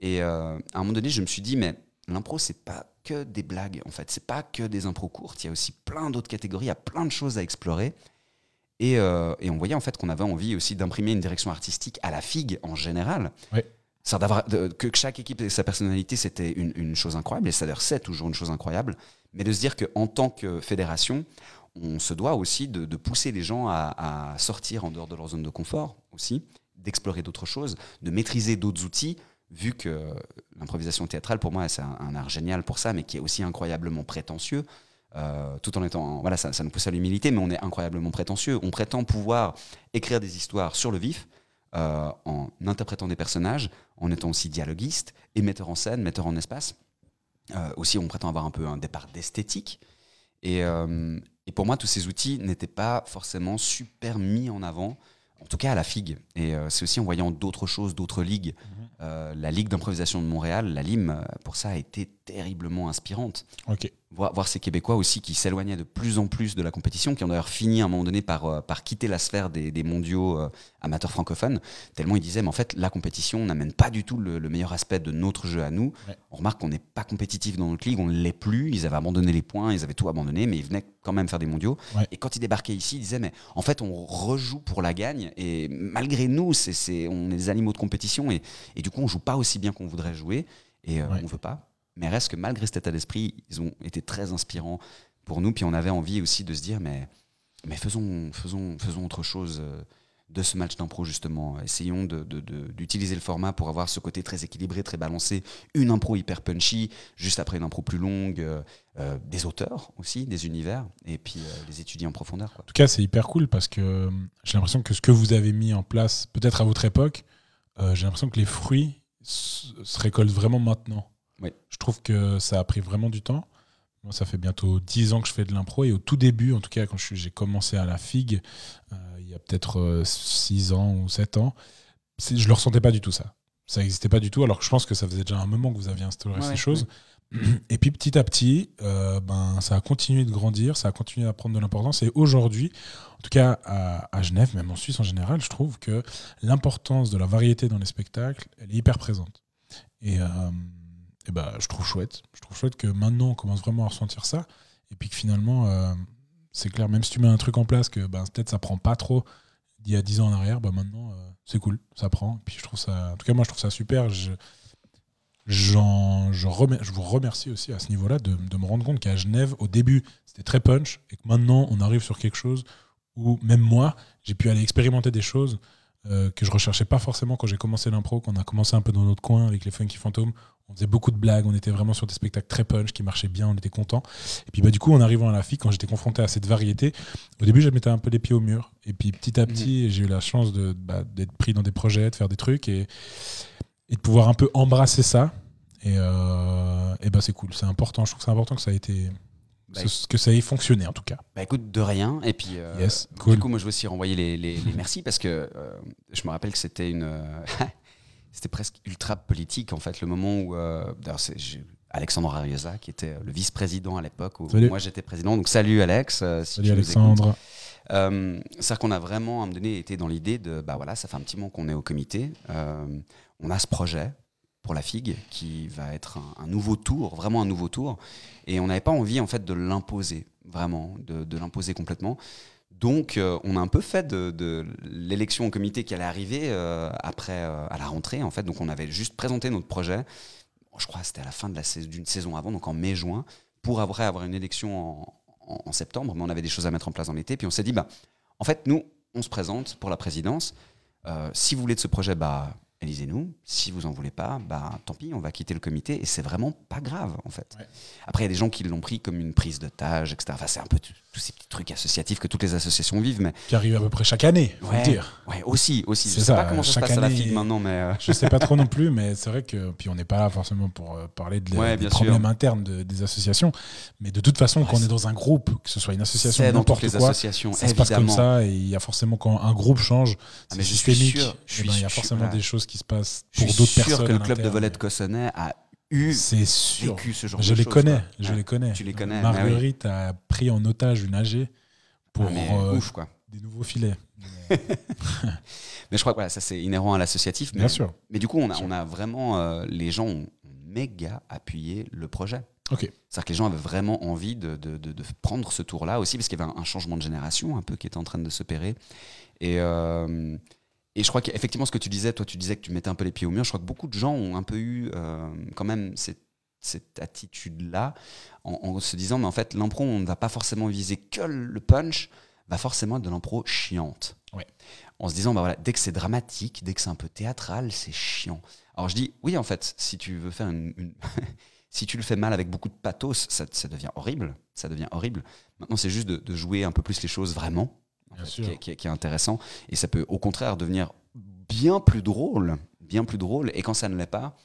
Et euh, à un moment donné, je me suis dit, mais l'impro, c'est pas que des blagues, en fait. C'est pas que des impros courtes. Il y a aussi plein d'autres catégories, il y a plein de choses à explorer. Et, euh, et on voyait en fait qu'on avait envie aussi d'imprimer une direction artistique à la figue en général. De- que chaque équipe ait sa personnalité, c'était une, une chose incroyable, et ça d'ailleurs c'est toujours une chose incroyable. Mais de se dire qu'en tant que fédération, on se doit aussi de, de pousser les gens à, à sortir en dehors de leur zone de confort aussi, d'explorer d'autres choses, de maîtriser d'autres outils, vu que l'improvisation théâtrale, pour moi, c'est un, art génial pour ça, mais qui est aussi incroyablement prétentieux. euh, tout en étant, voilà, ça, ça nous pousse à l'humilité, mais on est incroyablement prétentieux. On prétend pouvoir écrire des histoires sur le vif, euh, en interprétant des personnages, en étant aussi dialoguiste et metteur en scène, metteur en espace. Euh, aussi, on prétend avoir un peu un départ d'esthétique. Et, et pour moi, tous ces outils n'étaient pas forcément super mis en avant, en tout cas à la FIG. Et c'est aussi en voyant d'autres choses, d'autres ligues. Euh, la Ligue d'improvisation de Montréal, la LIM, euh, pour ça, a été terriblement inspirante. Voir, voir ces Québécois aussi qui s'éloignaient de plus en plus de la compétition, qui ont d'ailleurs fini à un moment donné par, euh, par quitter la sphère des, des mondiaux euh, amateurs francophones, tellement ils disaient, mais en fait, la compétition n'amène pas du tout le, le meilleur aspect de notre jeu à nous. Ouais. On remarque qu'on n'est pas compétitif dans notre ligue, on ne l'est plus, ils avaient abandonné les points, ils avaient tout abandonné, mais ils venaient quand même faire des mondiaux. Ouais. Et quand ils débarquaient ici, ils disaient, mais en fait, on rejoue pour la gagne, et malgré nous, c'est, c'est- on est des animaux de compétition, et, et du coup, on joue pas aussi bien qu'on voudrait jouer, et euh, Ouais. on veut pas. Mais reste que malgré cet état d'esprit, ils ont été très inspirants pour nous. Puis on avait envie aussi de se dire, mais, mais faisons, faisons, faisons autre chose. euh, de ce match d'impro justement. Essayons d'utiliser le format pour avoir ce côté très équilibré, très balancé, une impro hyper punchy, juste après une impro plus longue, euh, euh, des auteurs aussi, des univers, et puis euh, les étudier en profondeur. En tout cas, c'est hyper cool parce que j'ai l'impression que ce que vous avez mis en place, peut-être à votre époque, j'ai l'impression que les fruits se récoltent vraiment maintenant. Oui. Je trouve que ça a pris vraiment du temps. Moi, ça fait bientôt 10 ans que je fais de l'impro et au tout début, en tout cas, quand j'ai commencé à la FIG, euh, il y a peut-être 6 ans ou 7 ans, je ne le ressentais pas du tout ça. Ça n'existait pas du tout, alors que je pense que ça faisait déjà un moment que vous aviez instauré Ouais, ces ouais, choses. Et puis petit à petit, euh, ben, ça a continué de grandir, ça a continué à prendre de l'importance. Et aujourd'hui, en tout cas à, à Genève, même en Suisse en général, je trouve que l'importance de la variété dans les spectacles, elle est hyper présente. Et, euh, et ben, je trouve chouette. Je trouve chouette que maintenant, on commence vraiment à ressentir ça. Et puis que finalement, euh, c'est clair, même si tu mets un truc en place que ben, peut-être ça prend pas trop d'il y a 10 ans en arrière, ben, maintenant, euh, c'est cool, ça prend. Puis je trouve ça, en tout cas, moi, je trouve ça super. Je, je vous remercie aussi à ce niveau-là de, me rendre compte qu'à Genève, au début, c'était très punch et que maintenant, on arrive sur quelque chose où même moi, j'ai pu aller expérimenter des choses euh, que je recherchais pas forcément quand j'ai commencé l'impro, quand on a commencé un peu dans notre coin avec les Funky Phantoms. On faisait beaucoup de blagues, on était vraiment sur des spectacles très punch qui marchaient bien, on était contents. Et puis bah, du coup, en arrivant à la FIC, quand j'étais confronté à cette variété, au début, je mettais un peu les pieds au mur. Et puis petit à petit, j'ai eu la chance bah, d'être pris dans des projets, de faire des trucs et, et de pouvoir un peu embrasser ça. Et, euh, et bah, c'est cool, c'est important. Je trouve que c'est important que ça, a été, Bah, ce- que ça ait fonctionné en tout cas. Bah écoute, de rien. Et puis, euh, Yes, cool. du coup, moi, je veux aussi renvoyer les, les- les merci parce que euh, je me rappelle que c'était une. euh, c'était presque ultra politique, en fait, le moment où. euh, c'est Alexandre Ariosa, qui était le vice-président à l'époque, où Salut. moi j'étais président. Donc, salut Alex. euh, si Salut tu Alexandre. Euh, C'est-à-dire qu'on a vraiment, à un moment donné, été dans l'idée de. Bah voilà, ça fait un petit moment qu'on est au comité. euh, on a ce projet pour la FIG qui va être un, un nouveau tour, vraiment un nouveau tour. Et on n'avait pas envie, en fait, de l'imposer, vraiment, de, de l'imposer complètement. Donc, euh, on a un peu fait de, de l'élection au comité qui allait arriver euh, après, euh, à la rentrée, en fait. Donc, on avait juste présenté notre projet. Je crois que c'était à la fin de la sais- d'une saison avant, donc en mai-juin, pour après avoir une élection en, en- en septembre. Mais on avait des choses à mettre en place dans l'été. Puis on s'est dit, bah, en fait, nous, on se présente pour la présidence. Si vous voulez de ce projet, bah, élisez-nous. Si vous en voulez pas, bah, tant pis, on va quitter le comité. Et c'est vraiment pas grave, en fait. Ouais. Après, il y a des gens qui l'ont pris comme une prise d'otage, etc. Enfin, c'est un peu tout- tous ces petits trucs associatifs que toutes les associations vivent. Mais Qui arrive à peu près chaque année, faut Ouais. dire. ouais, aussi, aussi. Je sais ça, pas comment ça se passe à la année- FIG maintenant, mais. euh, Je sais pas trop non plus, mais c'est vrai que. Puis on n'est pas là forcément pour euh, parler de, Ouais, des problèmes sûr. internes de- des associations. Mais de toute façon, quand on est dans un groupe, que ce soit une association, toutes n'importe quoi, associations, ça se passe comme ça. Et il y a forcément, quand un groupe change, Ah, mais je suis systémique. sûr, je suis ben, il y a sûr, forcément des choses qui se passent Je pour suis d'autres sûr personnes. que à le club de volet de Cossonay a eu C'est sûr. vécu ce genre Je de les choses, connais, quoi. je Ouais. les connais. Tu les connais, oui. Marguerite a pris en otage une AG pour Ah, euh, ouf, quoi. des nouveaux filets. Mais je crois que voilà, ça c'est inhérent à l'associatif. Mais, Bien sûr. mais du coup, on a, on a vraiment. euh, les gens ont méga appuyé le projet. Ok. C'est-à-dire que les gens avaient vraiment envie de, de- de- de prendre ce tour-là aussi, parce qu'il y avait un, un changement de génération un peu qui était en train de s'opérer. Et, euh, et je crois qu'effectivement, ce que tu disais, toi, tu disais que tu mettais un peu les pieds au mur. Je crois que beaucoup de gens ont un peu eu euh, quand même cette, cette attitude-là, en, en se disant, mais en fait, l'impro, on ne va pas forcément viser que le punch, va forcément être de l'impro chiante. Ouais. En se disant, bah voilà, dès que c'est dramatique, dès que c'est un peu théâtral, c'est chiant. Alors je dis, oui, en fait, si tu veux faire une- une si tu le fais mal avec beaucoup de pathos, ça, ça devient horrible. Ça devient horrible. Maintenant, c'est juste de, de jouer un peu plus les choses vraiment, en fait, qui, est, qui est- qui est intéressant. Et ça peut au contraire devenir bien plus drôle, bien plus drôle. Et quand ça ne l'est pas,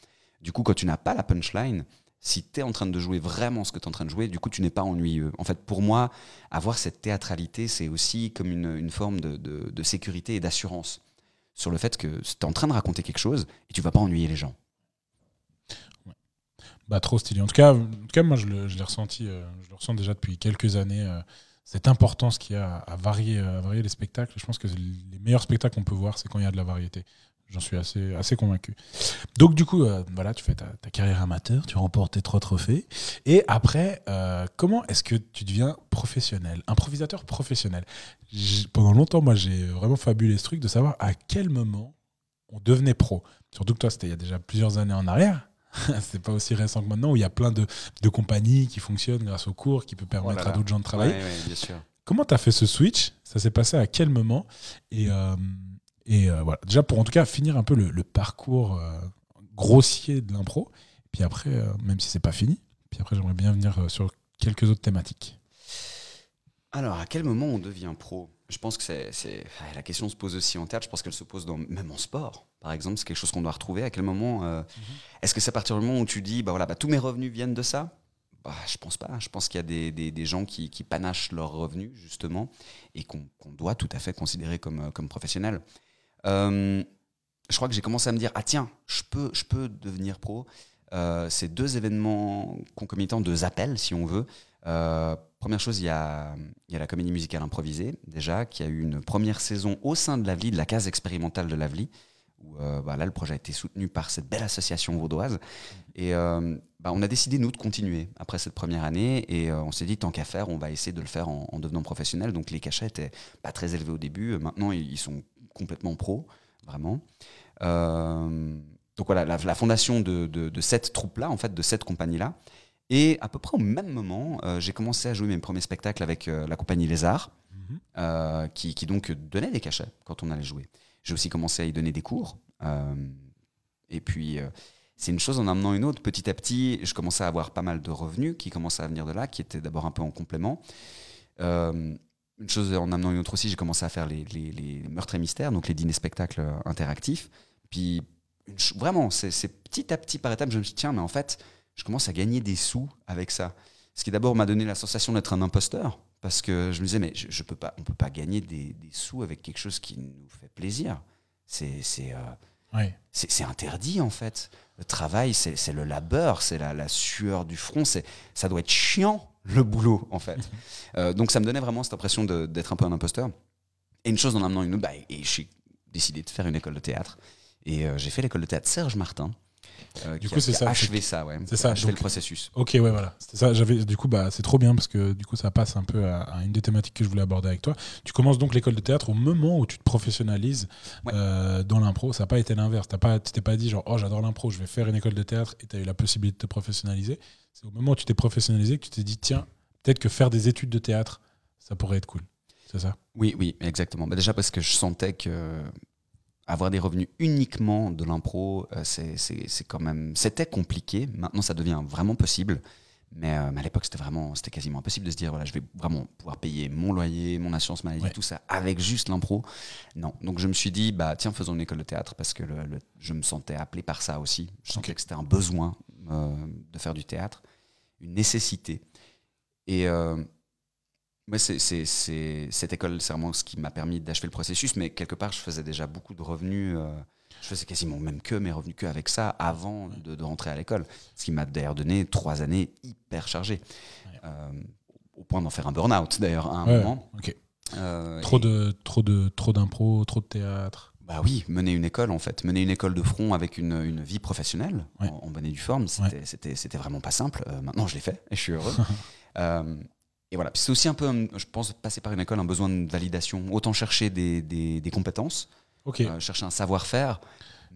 du coup, quand tu n'as pas la punchline, si tu es en train de jouer vraiment ce que tu es en train de jouer, du coup, tu n'es pas ennuyeux. En fait, pour moi, avoir cette théâtralité, c'est aussi comme une, une forme de, de- de sécurité et d'assurance sur le fait que tu es en train de raconter quelque chose et tu vas pas ennuyer les gens. Bah, trop stylé. En tout cas, en tout cas moi, je l'ai ressenti, euh, je le ressens déjà depuis quelques années, euh, cette importance qu'il y a à varier, à varier les spectacles. Je pense que les meilleurs spectacles qu'on peut voir, c'est quand il y a de la variété. J'en suis assez, assez convaincu. Donc, du coup, euh, voilà, tu fais ta, carrière amateur, tu remportes tes trois trophées. Et après, euh, comment est-ce que tu deviens professionnel, improvisateur professionnel? Pendant longtemps, moi, j'ai vraiment fabulé ce truc de savoir à quel moment on devenait pro. Surtout que toi, c'était il y a déjà plusieurs années en arrière. c'est pas aussi récent que maintenant où il y a plein de, de compagnies qui fonctionnent grâce aux cours qui peut permettre là à d'autres gens de travailler. Ouais, ouais, bien sûr. Comment tu as fait ce switch? Ça s'est passé à quel moment? Et, euh, Et euh, voilà, déjà pour en tout cas finir un peu le, le parcours euh, grossier de l'impro. Puis après, même si c'est pas fini, puis après j'aimerais bien venir sur quelques autres thématiques. Alors, à quel moment on devient pro? Je pense que c'est, c'est- la question se pose aussi en théâtre. Je pense qu'elle se pose dans, même en sport, par exemple. C'est quelque chose qu'on doit retrouver. À quel moment euh, Est-ce que c'est à partir du moment où tu dis, bah voilà, bah, tous mes revenus viennent de ça? Bah, Je pense pas. Je pense qu'il y a des, des- des gens qui, qui panachent leurs revenus, justement, et qu'on, doit tout à fait considérer comme, euh, comme professionnels. Euh, je crois que j'ai commencé à me dire, ah tiens, je peux, je peux devenir pro. Euh, c'est deux événements concomitants, deux appels, si on veut. Euh, première chose, il y a, il y a la comédie musicale improvisée, déjà, qui a eu une première saison au sein de l'AVLI, de la case expérimentale de l'AVLI, où euh, bah, là, le projet a été soutenu par cette belle association vaudoise. Et euh, bah, on a décidé, nous, de continuer après cette première année. Et euh, on s'est dit, tant qu'à faire, on va essayer de le faire en, en devenant professionnel. Donc les cachets étaient pas très élevés au début. Maintenant, ils sont complètement pros, vraiment. Donc voilà, la, la fondation de, de- de cette troupe-là, en fait, de cette compagnie-là. Et à peu près au même moment, j'ai commencé à jouer mes premiers spectacles avec la compagnie Les Arts, euh, qui, qui donc donnait des cachets quand on allait jouer. J'ai aussi commencé à y donner des cours. euh, et puis, euh, c'est une chose en amenant une autre. Petit à petit, je commençais à avoir pas mal de revenus qui commençaient à venir de là, qui étaient d'abord un peu en complément. Euh, une chose en amenant une autre aussi, j'ai commencé à faire les, les- meurtres et mystères, donc les dîners spectacles euh, interactifs. Puis, vraiment, c'est petit à petit par étapes, je me suis dit, tiens, mais en fait, je commence à gagner des sous avec ça. Ce qui d'abord m'a donné la sensation d'être un imposteur, parce que je me disais, mais je, je peux pas, on peut pas gagner des, des sous avec quelque chose qui nous fait plaisir. C'est c'est, euh, c'est interdit en fait. Le travail, c'est le labeur, c'est la, la sueur du front, c'est ça doit être chiant le boulot en fait. Euh, donc ça me donnait vraiment cette impression d'être un peu un imposteur. Et une chose en amenant une autre, bah, et j'ai décidé de faire une école de théâtre. Et euh, j'ai fait l'école de théâtre Serge Martin. Euh, Du qui coup, c'est ça, achevé ça, ouais. c'est ça, Achevé donc- le processus. Ok, ouais, voilà. C'était ça. J'avais, du coup, bah, c'est trop bien parce que du coup, ça passe un peu à, à une des thématiques que je voulais aborder avec toi. Tu commences donc l'école de théâtre au moment où tu te professionnalises Ouais. euh, dans l'impro. Ça n'a pas été l'inverse. T'as pas, tu t'es pas dit genre, oh, j'adore l'impro, je vais faire une école de théâtre et tu as eu la possibilité de te professionnaliser. C'est au moment où tu t'es professionnalisé que tu t'es dit, tiens, peut-être que faire des études de théâtre, ça pourrait être cool. C'est ça? Oui, oui, exactement. Bah, déjà parce que je sentais que avoir des revenus uniquement de l'impro, euh, c'est quand même, c'était compliqué. Maintenant, ça devient vraiment possible. Mais, euh, mais à l'époque, c'était vraiment, c'était quasiment impossible de se dire, voilà, je vais vraiment pouvoir payer mon loyer, mon assurance maladie, Ouais. tout ça avec juste l'impro. Non. Donc je me suis dit, bah tiens, faisons une école de théâtre parce que le- le- je me sentais appelé par ça aussi. Je sentais que c'était un besoin euh, de faire du théâtre, une nécessité. Et euh, mais c'est, cette école, c'est vraiment ce qui m'a permis d'achever le processus. Mais quelque part, je faisais déjà beaucoup de revenus. euh, je faisais quasiment même que mes revenus que avec ça avant de, de rentrer à l'école. Ce qui m'a d'ailleurs donné trois années hyper chargées. Ouais. Euh, au point d'en faire un burn-out d'ailleurs à un Ouais, moment. Ok. Euh, Trop de, trop de, trop d'impro, trop de théâtre. Bah oui, mener une école en fait, mener une école de front avec une, une vie professionnelle Ouais. en, en bonne et due forme, c'était vraiment pas simple. Euh, maintenant, je l'ai fait et je suis heureux. Et voilà, Puis c'est aussi un peu, je pense, passer par une école, un besoin de validation. Autant chercher des, des- des compétences, euh, chercher un savoir-faire,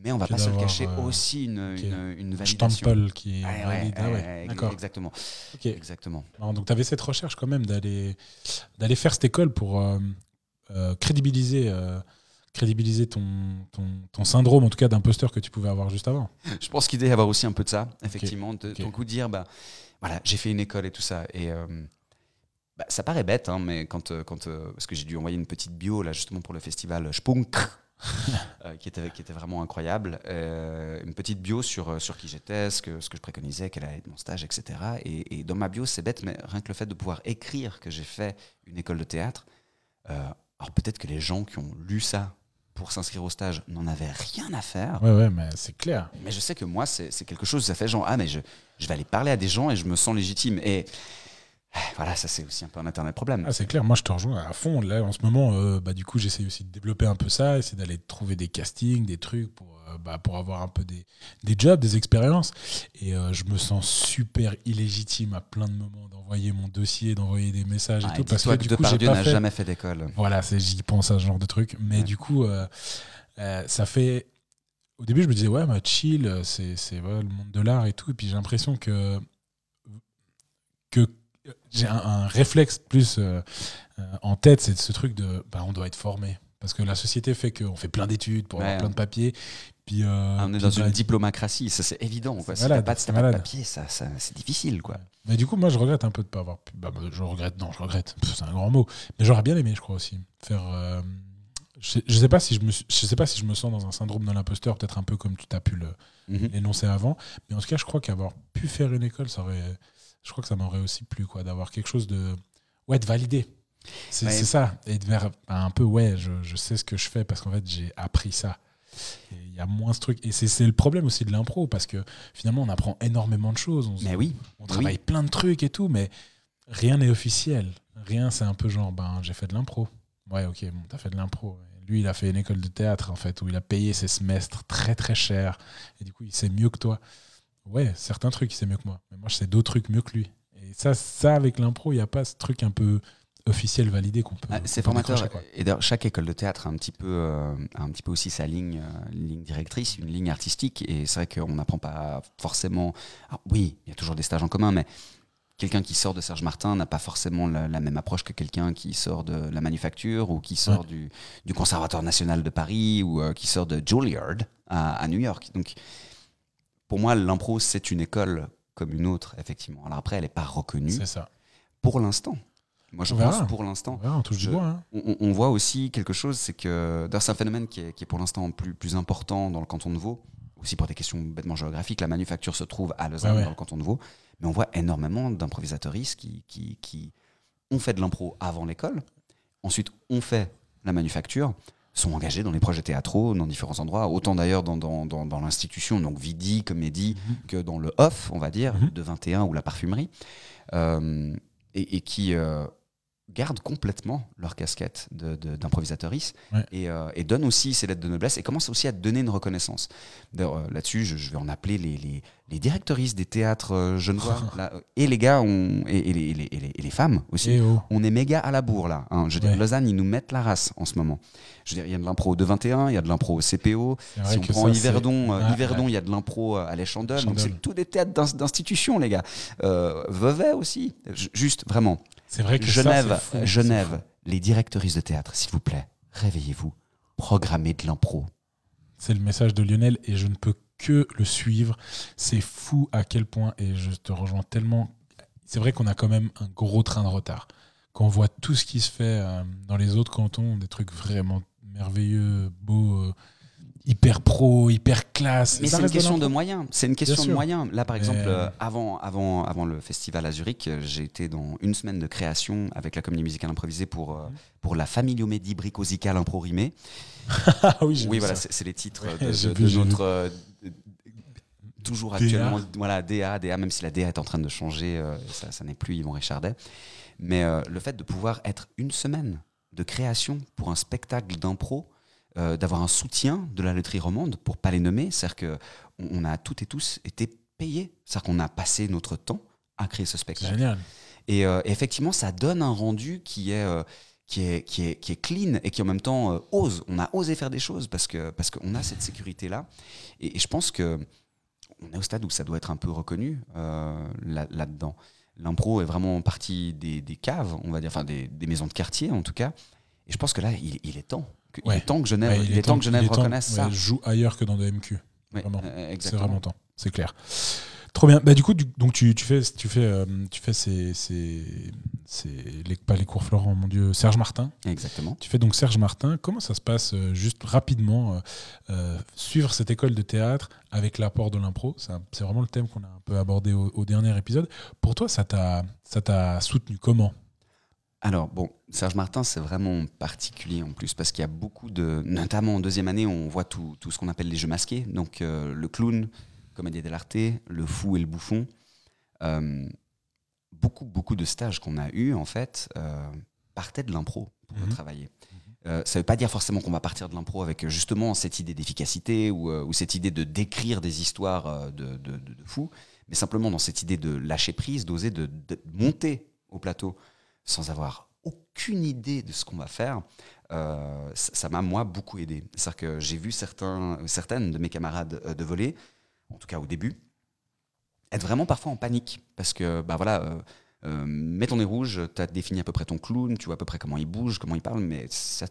mais on va pas se le cacher euh, aussi une, ok. une, une validation. Stample qui ouais, valide. Ah ouais, d'accord. Exactement, Ok. exactement. Donc tu avais cette recherche quand même d'aller d'aller faire cette école pour euh, crédibiliser crédibiliser ton, ton, ton syndrome en tout cas d'imposteur que tu pouvais avoir juste avant. Je pense qu'il doit y avoir aussi un peu de ça, effectivement, de ok. ton coup de dire, bah, voilà, j'ai fait une école et tout ça. Et euh, bah, ça paraît bête, hein, mais quand, euh, quand euh, parce que j'ai dû envoyer une petite bio là justement pour le festival Spunk, euh, qui était qui était vraiment incroyable, euh, une petite bio sur sur qui j'étais, ce que ce que je préconisais, quel allait être mon stage, etc. Et, et dans ma bio, c'est bête, mais rien que le fait de pouvoir écrire que j'ai fait une école de théâtre, euh, alors peut-être que les gens qui ont lu ça pour s'inscrire au stage n'en avaient rien à faire. Ouais, ouais, mais c'est clair. Mais je sais que moi, c'est quelque chose, ça fait genre, ah, mais je, je vais aller parler à des gens et je me sens légitime. Et voilà, ça, c'est aussi un peu un internet problème. Ah, c'est clair, moi je te rejoins à fond. Là, en ce moment, euh, bah, du coup, j'essaie aussi de développer un peu ça, essayer d'aller trouver des castings, des trucs pour, euh, bah, pour avoir un peu des, des jobs, des expériences. Et euh, je me sens super illégitime à plein de moments d'envoyer mon dossier, d'envoyer des messages Ah, et tout. Parce que Dis-toi du que coup, j'ai pas n'a fait. jamais fait d'école. Voilà, j'y pense à ce genre de truc. Mais Ouais. du coup, ça fait. Au début, je me disais, ouais, bah, chill, c'est c'est, ouais, le monde de l'art et tout. Et puis j'ai l'impression que. J'ai un, un réflexe plus euh, euh, en tête, c'est ce truc de. Bah, on doit être formé Parce que la société fait qu'on fait plein d'études pour avoir plein de papiers. Puis, euh, on est dans bah, une diplomacratie, ça c'est évident. Quoi. Si t'as pas, de- si pas de papier, ça, ça- c'est difficile. Quoi. Mais du coup, moi, je regrette un peu de pas avoir pu. Bah, je regrette, non, je regrette. C'est un grand mot. Mais j'aurais bien aimé, je crois aussi, faire. euh, je, je sais pas si je me, je sais pas si je me sens dans un syndrome de l'imposteur, peut-être un peu comme tu t'as pu le- Mhm. l'énoncer avant. Mais en tout cas, je crois qu'avoir pu faire une école, ça aurait. Je crois que ça m'aurait aussi plu, quoi, d'avoir quelque chose de. Ouais, de validé. C'est Ouais. ça. Et de faire un peu, ouais, je, je sais ce que je fais parce qu'en fait, j'ai appris ça. Il y a moins ce truc. Et c'est le problème aussi de l'impro parce que finalement, on apprend énormément de choses. On Mais oui, on travaille plein de trucs et tout, mais rien n'est officiel. Rien, c'est un peu genre, ben, j'ai fait de l'impro. Ouais, ok, bon, t'as fait de l'impro. Lui, il a fait une école de théâtre, en fait, où il a payé ses semestres très très cher. Et du coup, il sait mieux que toi. Ouais, certains trucs, il sait mieux que moi. Mais moi, je sais d'autres trucs mieux que lui. Et ça, ça avec l'impro, il n'y a pas ce truc un peu officiel validé qu'on peut. Ah, c'est formateur. Et d'ailleurs, chaque école de théâtre a un petit peu, euh, a un petit peu aussi sa ligne, euh, ligne directrice, une ligne artistique. Et c'est vrai qu'on n'apprend pas forcément. Alors, oui, il y a toujours des stages en commun, mais quelqu'un qui sort de Serge Martin n'a pas forcément la, la même approche que quelqu'un qui sort de la manufacture ou qui sort du, du Conservatoire national de Paris ou euh, qui sort de Juilliard à, à New York. Donc, pour moi, l'impro, c'est une école comme une autre, effectivement. Alors après, elle n'est pas reconnue C'est ça. pour l'instant. Moi, je On pense pour l'instant Ouais, on touche Je- du bois. hein. on, on voit aussi quelque chose, c'est que d'ailleurs, c'est un phénomène qui est, qui est pour l'instant plus, plus important dans le canton de Vaud, aussi pour des questions bêtement géographiques. La manufacture se trouve à Lausanne, Ouais, ouais. dans le canton de Vaud, mais on voit énormément d'improvisatoristes qui, qui, qui ont fait de l'impro avant l'école, ensuite ont fait la manufacture, sont engagés dans les projets théâtraux dans différents endroits, autant d'ailleurs dans, dans, dans, dans l'institution, donc Vidi, Comédie, que dans le off, on va dire, Mhm. de 21 ou la parfumerie, euh, et, et qui euh, gardent complètement leur casquette Ouais. et, euh, et donnent aussi ces lettres de noblesse et commencent aussi à donner une reconnaissance. D'ailleurs, là-dessus, je, je vais en appeler les, les, les directrices des théâtres euh, genevois, là, et les gars, on- et, et les, et les- et les- et les femmes aussi. Oh. On est méga à la bourre là. hein. Je veux dire, Ouais. Lausanne, ils nous mettent la race en ce moment. Je veux dire, il y a de l'impro de 21, il y a de l'impro au CPO. Si on prend ça, Yverdon, euh, Ouais, Yverdon, ouais. il y a de l'impro euh, à l'Échandel. Donc c'est tous des théâtres d'ins- d'institution, les gars. Euh, Vevey aussi. J- Juste, vraiment. C'est vrai que ça, Genève, c'est fou, Genève, les directrices de théâtre, s'il vous plaît, réveillez-vous. Programmez de l'impro. C'est le message de Lionel et je ne peux que le suivre. C'est fou à quel point, et je te rejoins tellement. C'est vrai qu'on a quand même un gros train de retard. Quand on voit tout ce qui se fait euh, dans les autres cantons, des trucs vraiment merveilleux, beaux, euh, hyper pro, hyper classe. Mais c'est une question de moyens. C'est une question de moyens. Là, par exemple, euh, avant, avant, avant le festival à Zurich, j'ai été dans une semaine de création avec la comédie musicale improvisée pour, Mhm. pour la Familiomédie Bricosicale Impro Rimée. Ah oui, j'ai Oui, vu voilà, c'est c'est les titres Ouais, de, j'ai de- vu, de j'ai vu. notre. Toujours DA. actuellement, voilà, DA, DA, même si la DA est en train de changer, euh, ça, ça n'est plus Yvon Richardet. Mais euh, le fait de pouvoir être une semaine de création pour un spectacle d'impro, euh, d'avoir un soutien de la loterie romande, pour pas les nommer, c'est-à-dire qu'on on a toutes et tous été payés. C'est-à-dire qu'on a passé notre temps à créer ce C'est spectacle. génial. Et effectivement, ça donne un rendu qui est, qui est, qui est, qui est clean et qui en même temps ose. On a osé faire des choses parce que parce qu'on a cette sécurité-là. Et, et je pense que on est au stade où ça doit être un peu reconnu euh, là- là-dedans. L'impro est vraiment partie des, des caves, on va dire, enfin des, des maisons de quartier en tout cas. Et je pense que là, il, il est temps. que- il est temps que Genève, Ouais, il est temps que Genève il est temps- reconnaisse ça. joue ailleurs que dans de MQ. Euh, C'est vraiment temps, c'est clair. Trop bien. Bah, du coup, du- donc tu, tu fais, tu fais, euh, tu fais ces, ces, ces- les, pas les cours Florent, mon Dieu, Serge Martin. Exactement. Tu fais donc Serge Martin. Comment ça se passe, euh, juste rapidement, euh, suivre cette école de théâtre avec l'apport de l'impro? C'est vraiment le thème qu'on a un peu abordé au, au dernier épisode. Pour toi, ça t'a, ça t'a soutenu comment? Alors, bon, Serge Martin, c'est vraiment particulier en plus, parce qu'il y a beaucoup de. Notamment en deuxième année, on voit tout, tout ce qu'on appelle les jeux masqués. Donc, euh, le clown, comédie dell'arte, le fou et le bouffon. Euh, beaucoup, beaucoup de stages qu'on a eus, en fait, euh, partaient de l'impro pour Mhm. travailler. Euh, ça ne veut pas dire forcément qu'on va partir de l'impro avec justement cette idée d'efficacité ou, ou cette idée de décrire des histoires de, de, de- de fous, mais simplement dans cette idée de lâcher prise, d'oser de, de monter au plateau sans avoir aucune idée de ce qu'on va faire, euh, ça ça m'a moi beaucoup aidé. C'est-à-dire que j'ai vu certains, certaines de mes camarades euh, de voler, en tout cas au début, être vraiment parfois en panique parce que bah voilà, euh, euh, mets ton nez rouge, tu as défini à peu près ton clown, tu vois à peu près comment il bouge, comment il parle, mais ça,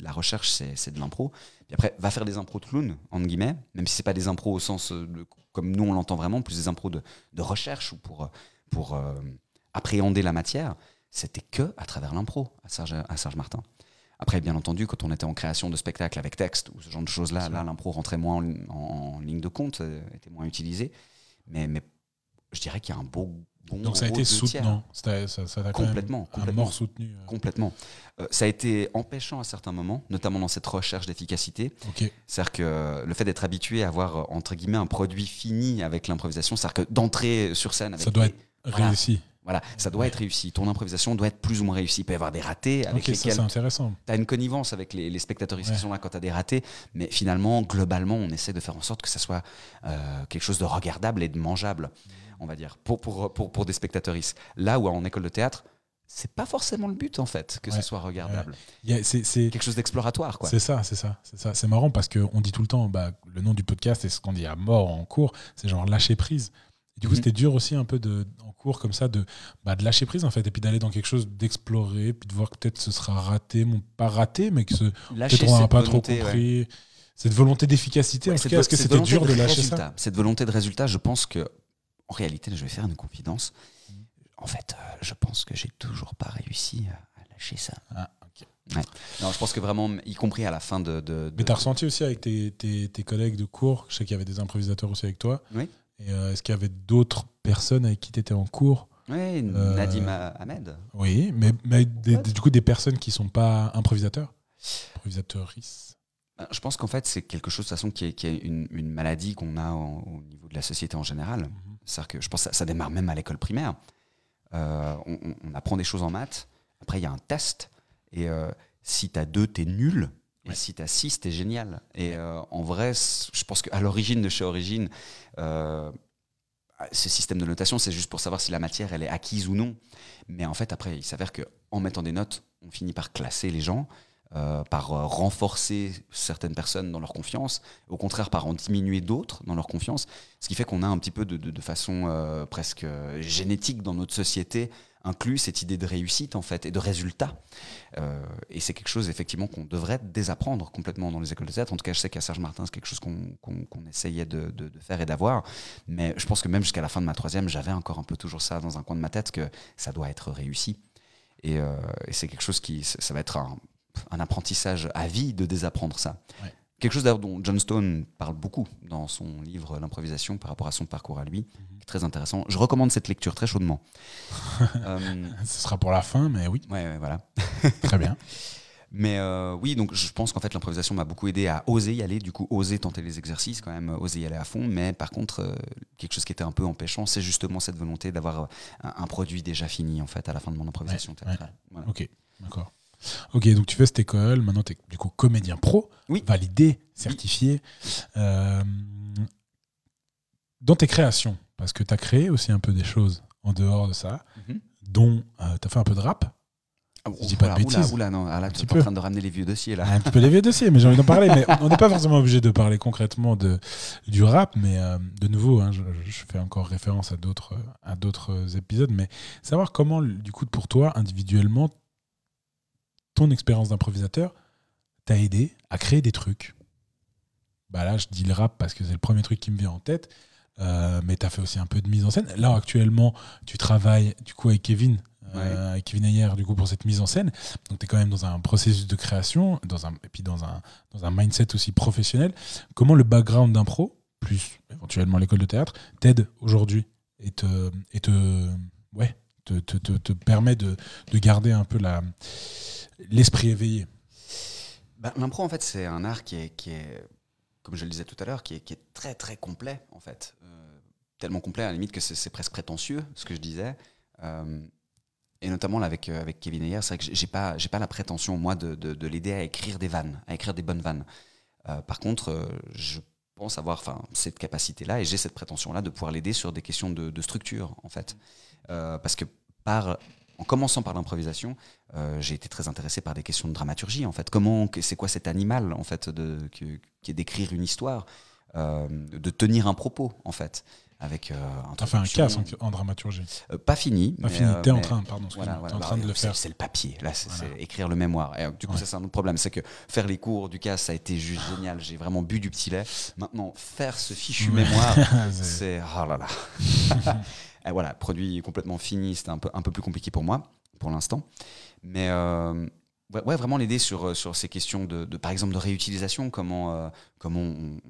la recherche, c'est de l'impro. Puis après, va faire des impros de clown, entre guillemets, même si c'est pas des impros au sens euh, comme nous on l'entend vraiment, plus des impros de, recherche ou pour, appréhender la matière. C'était que à travers l'impro à Serge Martin. Après, bien entendu, quand on était en création de spectacles avec texte ou ce genre de choses-là, là, l'impro rentrait moins en, en- en ligne de compte, euh, était moins utilisé. Mais, mais je dirais qu'il y a un beau, bon Donc ça a été soutenant. Ça, ça t'a quand même Complètement, un complètement. mort soutenu. euh. Complètement. Euh, ça a été empêchant à certains moments, notamment dans cette recherche d'efficacité. C'est-à-dire que le fait d'être habitué à avoir, entre guillemets, un produit fini avec l'improvisation, c'est-à-dire que d'entrer sur scène avec Ça doit les- être Voilà. réussi. Voilà, ça doit être réussi. Ton improvisation doit être plus ou moins réussie. Il peut y avoir des ratés avec lesquels c'est intéressant. tu as une connivence avec les, les spectateurs Ouais. qui sont là quand tu as des ratés, mais finalement, globalement, on essaie de faire en sorte que ça soit euh, quelque chose de regardable et de mangeable, on va dire, pour, pour, pour, pour des spectateurs. Là où en école de théâtre, c'est pas forcément le but, en fait, que Ouais. ce soit regardable. C'est- Quelque chose d'exploratoire, quoi. C'est ça, c'est ça, c'est ça. C'est marrant parce qu'on dit tout le temps, bah, le nom du podcast et ce qu'on dit à mort en cours, c'est genre lâcher prise. Et du coup, Mhm. c'était dur aussi un peu de, en cours comme ça de, bah, de lâcher prise en fait, et puis d'aller dans quelque chose d'explorer, puis de voir que peut-être ce sera raté, bon, pas raté, mais que ce, peut-être on n'a pas trop ouais. compris. Cette volonté d'efficacité, Ouais, en tout cas, est-ce que c'était dur de lâcher résultat. ça Cette volonté de résultat, je pense que, en réalité, je vais faire une confidence. En fait, euh, je pense que j'ai toujours pas réussi à, lâcher ça. Ah, ok. Non, je pense que vraiment, y compris à la fin de. de, Mais de- t'as ressenti aussi avec tes, tes- tes collègues de cours, je sais qu'il y avait des improvisateurs aussi avec toi, Oui. Et euh, est-ce qu'il y avait d'autres personnes avec qui tu étais en cours? Ouais, Euh, Nadim Ahmed. Oui, mais, mais des- du coup, des personnes qui sont pas improvisateurs? Improvisatrices Euh, Je pense qu'en fait, c'est quelque chose de toute façon qui est, qui est une, une maladie qu'on a en- au niveau de la société en général. Mhm. C'est-à-dire que je pense que ça, ça démarre même à l'école primaire. Euh, on, on- on apprend des choses en maths, après il y a un test, et euh, si tu as deux, tu es nul, et Ouais. si tu as six, tu es génial. Et euh, en vrai, je pense qu'à l'origine de chez Origine, euh, ce système de notation, c'est juste pour savoir si la matière elle est acquise ou non. Mais en fait, après, il s'avère qu'en mettant des notes, on finit par classer les gens, euh, par renforcer certaines personnes dans leur confiance, au contraire par en diminuer d'autres dans leur confiance, ce qui fait qu'on a un petit peu de, de- de façon presque génétique dans notre société inclus cette idée de réussite en fait et de résultat. Euh, et c'est quelque chose effectivement qu'on devrait désapprendre complètement dans les écoles de théâtre. En tout cas, je sais qu'à Serge Martin, c'est quelque chose qu'on essayait de, de- de faire et d'avoir. Mais je pense que même jusqu'à la fin de ma troisième, j'avais encore un peu toujours ça dans un coin de ma tête que ça doit être réussi. Et, euh, et c'est quelque chose qui, ça va être un, un apprentissage à vie de désapprendre ça. Ouais. Quelque chose dont John Stone parle beaucoup dans son livre L'improvisation par rapport à son parcours à lui, est très intéressant. Je recommande cette lecture très chaudement. Euh, Ce sera pour la fin, mais oui, ouais, ouais, voilà. très bien. Mais euh, oui, donc je pense qu'en fait l'improvisation m'a beaucoup aidé à oser y aller, du coup oser tenter les exercices, quand même oser y aller à fond. Mais par contre, euh, quelque chose qui était un peu empêchant, c'est justement cette volonté d'avoir un, un produit déjà fini en fait à la fin de mon improvisation Ouais, théâtrale. Voilà. Ok, d'accord. Ok, donc tu fais cette école, maintenant tu es du coup comédien pro, Oui. validé, certifié. Euh, dans tes créations, parce que tu as créé aussi un peu des choses en dehors de ça, Mhm. dont tu as fait un peu de rap, Ah, Je dis pas de oula, bêtises. Oula, non, ah, là, Un tu es en train de ramener les vieux dossiers là. un petit peu les vieux dossiers, mais j'ai envie d'en parler. Mais on n'est pas forcément obligé de parler concrètement de, du rap, mais euh, de nouveau, hein, je, je fais encore référence à d'autres à d'autres épisodes, mais savoir comment, du coup, pour toi, individuellement, ton expérience d'improvisateur t'a aidé à créer des trucs. Bah là, je dis le rap parce que c'est le premier truc qui me vient en tête, euh, mais tu as fait aussi un peu de mise en scène. Là, actuellement, tu travailles du coup avec Kevin. euh, avec Kevin Ayer du coup pour cette mise en scène donc tu es quand même dans un processus de création dans un, et puis dans un, dans un mindset aussi professionnel comment le background d'impro plus éventuellement l'école de théâtre t'aide aujourd'hui et te, et te ouais te, te, te, te permet de, de garder un peu la l'esprit éveillé? Bah, L'impro, en fait, c'est un art qui est, qui est, comme je le disais tout à l'heure, qui est, très très complet, en fait. Euh, tellement complet à la limite que c'est presque prétentieux, ce que je disais. Euh, et notamment avec, euh, avec Kevin Ayer, c'est vrai que j'ai- pas, pas la prétention, moi, de, de, de l'aider à écrire des vannes, à écrire des bonnes vannes. Par contre, je pense avoir cette capacité-là et j'ai cette prétention-là de pouvoir l'aider sur des questions de, structure, en fait. Parce que par, en commençant par l'improvisation, euh, j'ai été très intéressé par des questions de dramaturgie en fait. Comment, que- c'est quoi cet animal en fait de, qui est d'écrire une histoire euh, de tenir un propos, en fait. Avec, euh, T'as fait un casse en, en dramaturgie. Euh, pas fini. Pas mais, fini. euh, T'es en train, pardon. voilà, voilà, en bah, train de le faire. C'est le papier. Là, c'est Voilà. écrire le mémoire. Et, du coup, Ouais. ça, c'est un autre problème. C'est que faire les cours du cas, ça a été juste génial. J'ai vraiment bu du petit lait. Maintenant, faire ce fichu mémoire, C'est- c'est. Oh là là. Et voilà, produit complètement fini. C'était un peu, un peu plus compliqué pour moi, pour l'instant. Mais. euh, Ouais, vraiment l'aider sur, euh, sur ces questions de, par exemple, de réutilisation, comment, euh, comment on,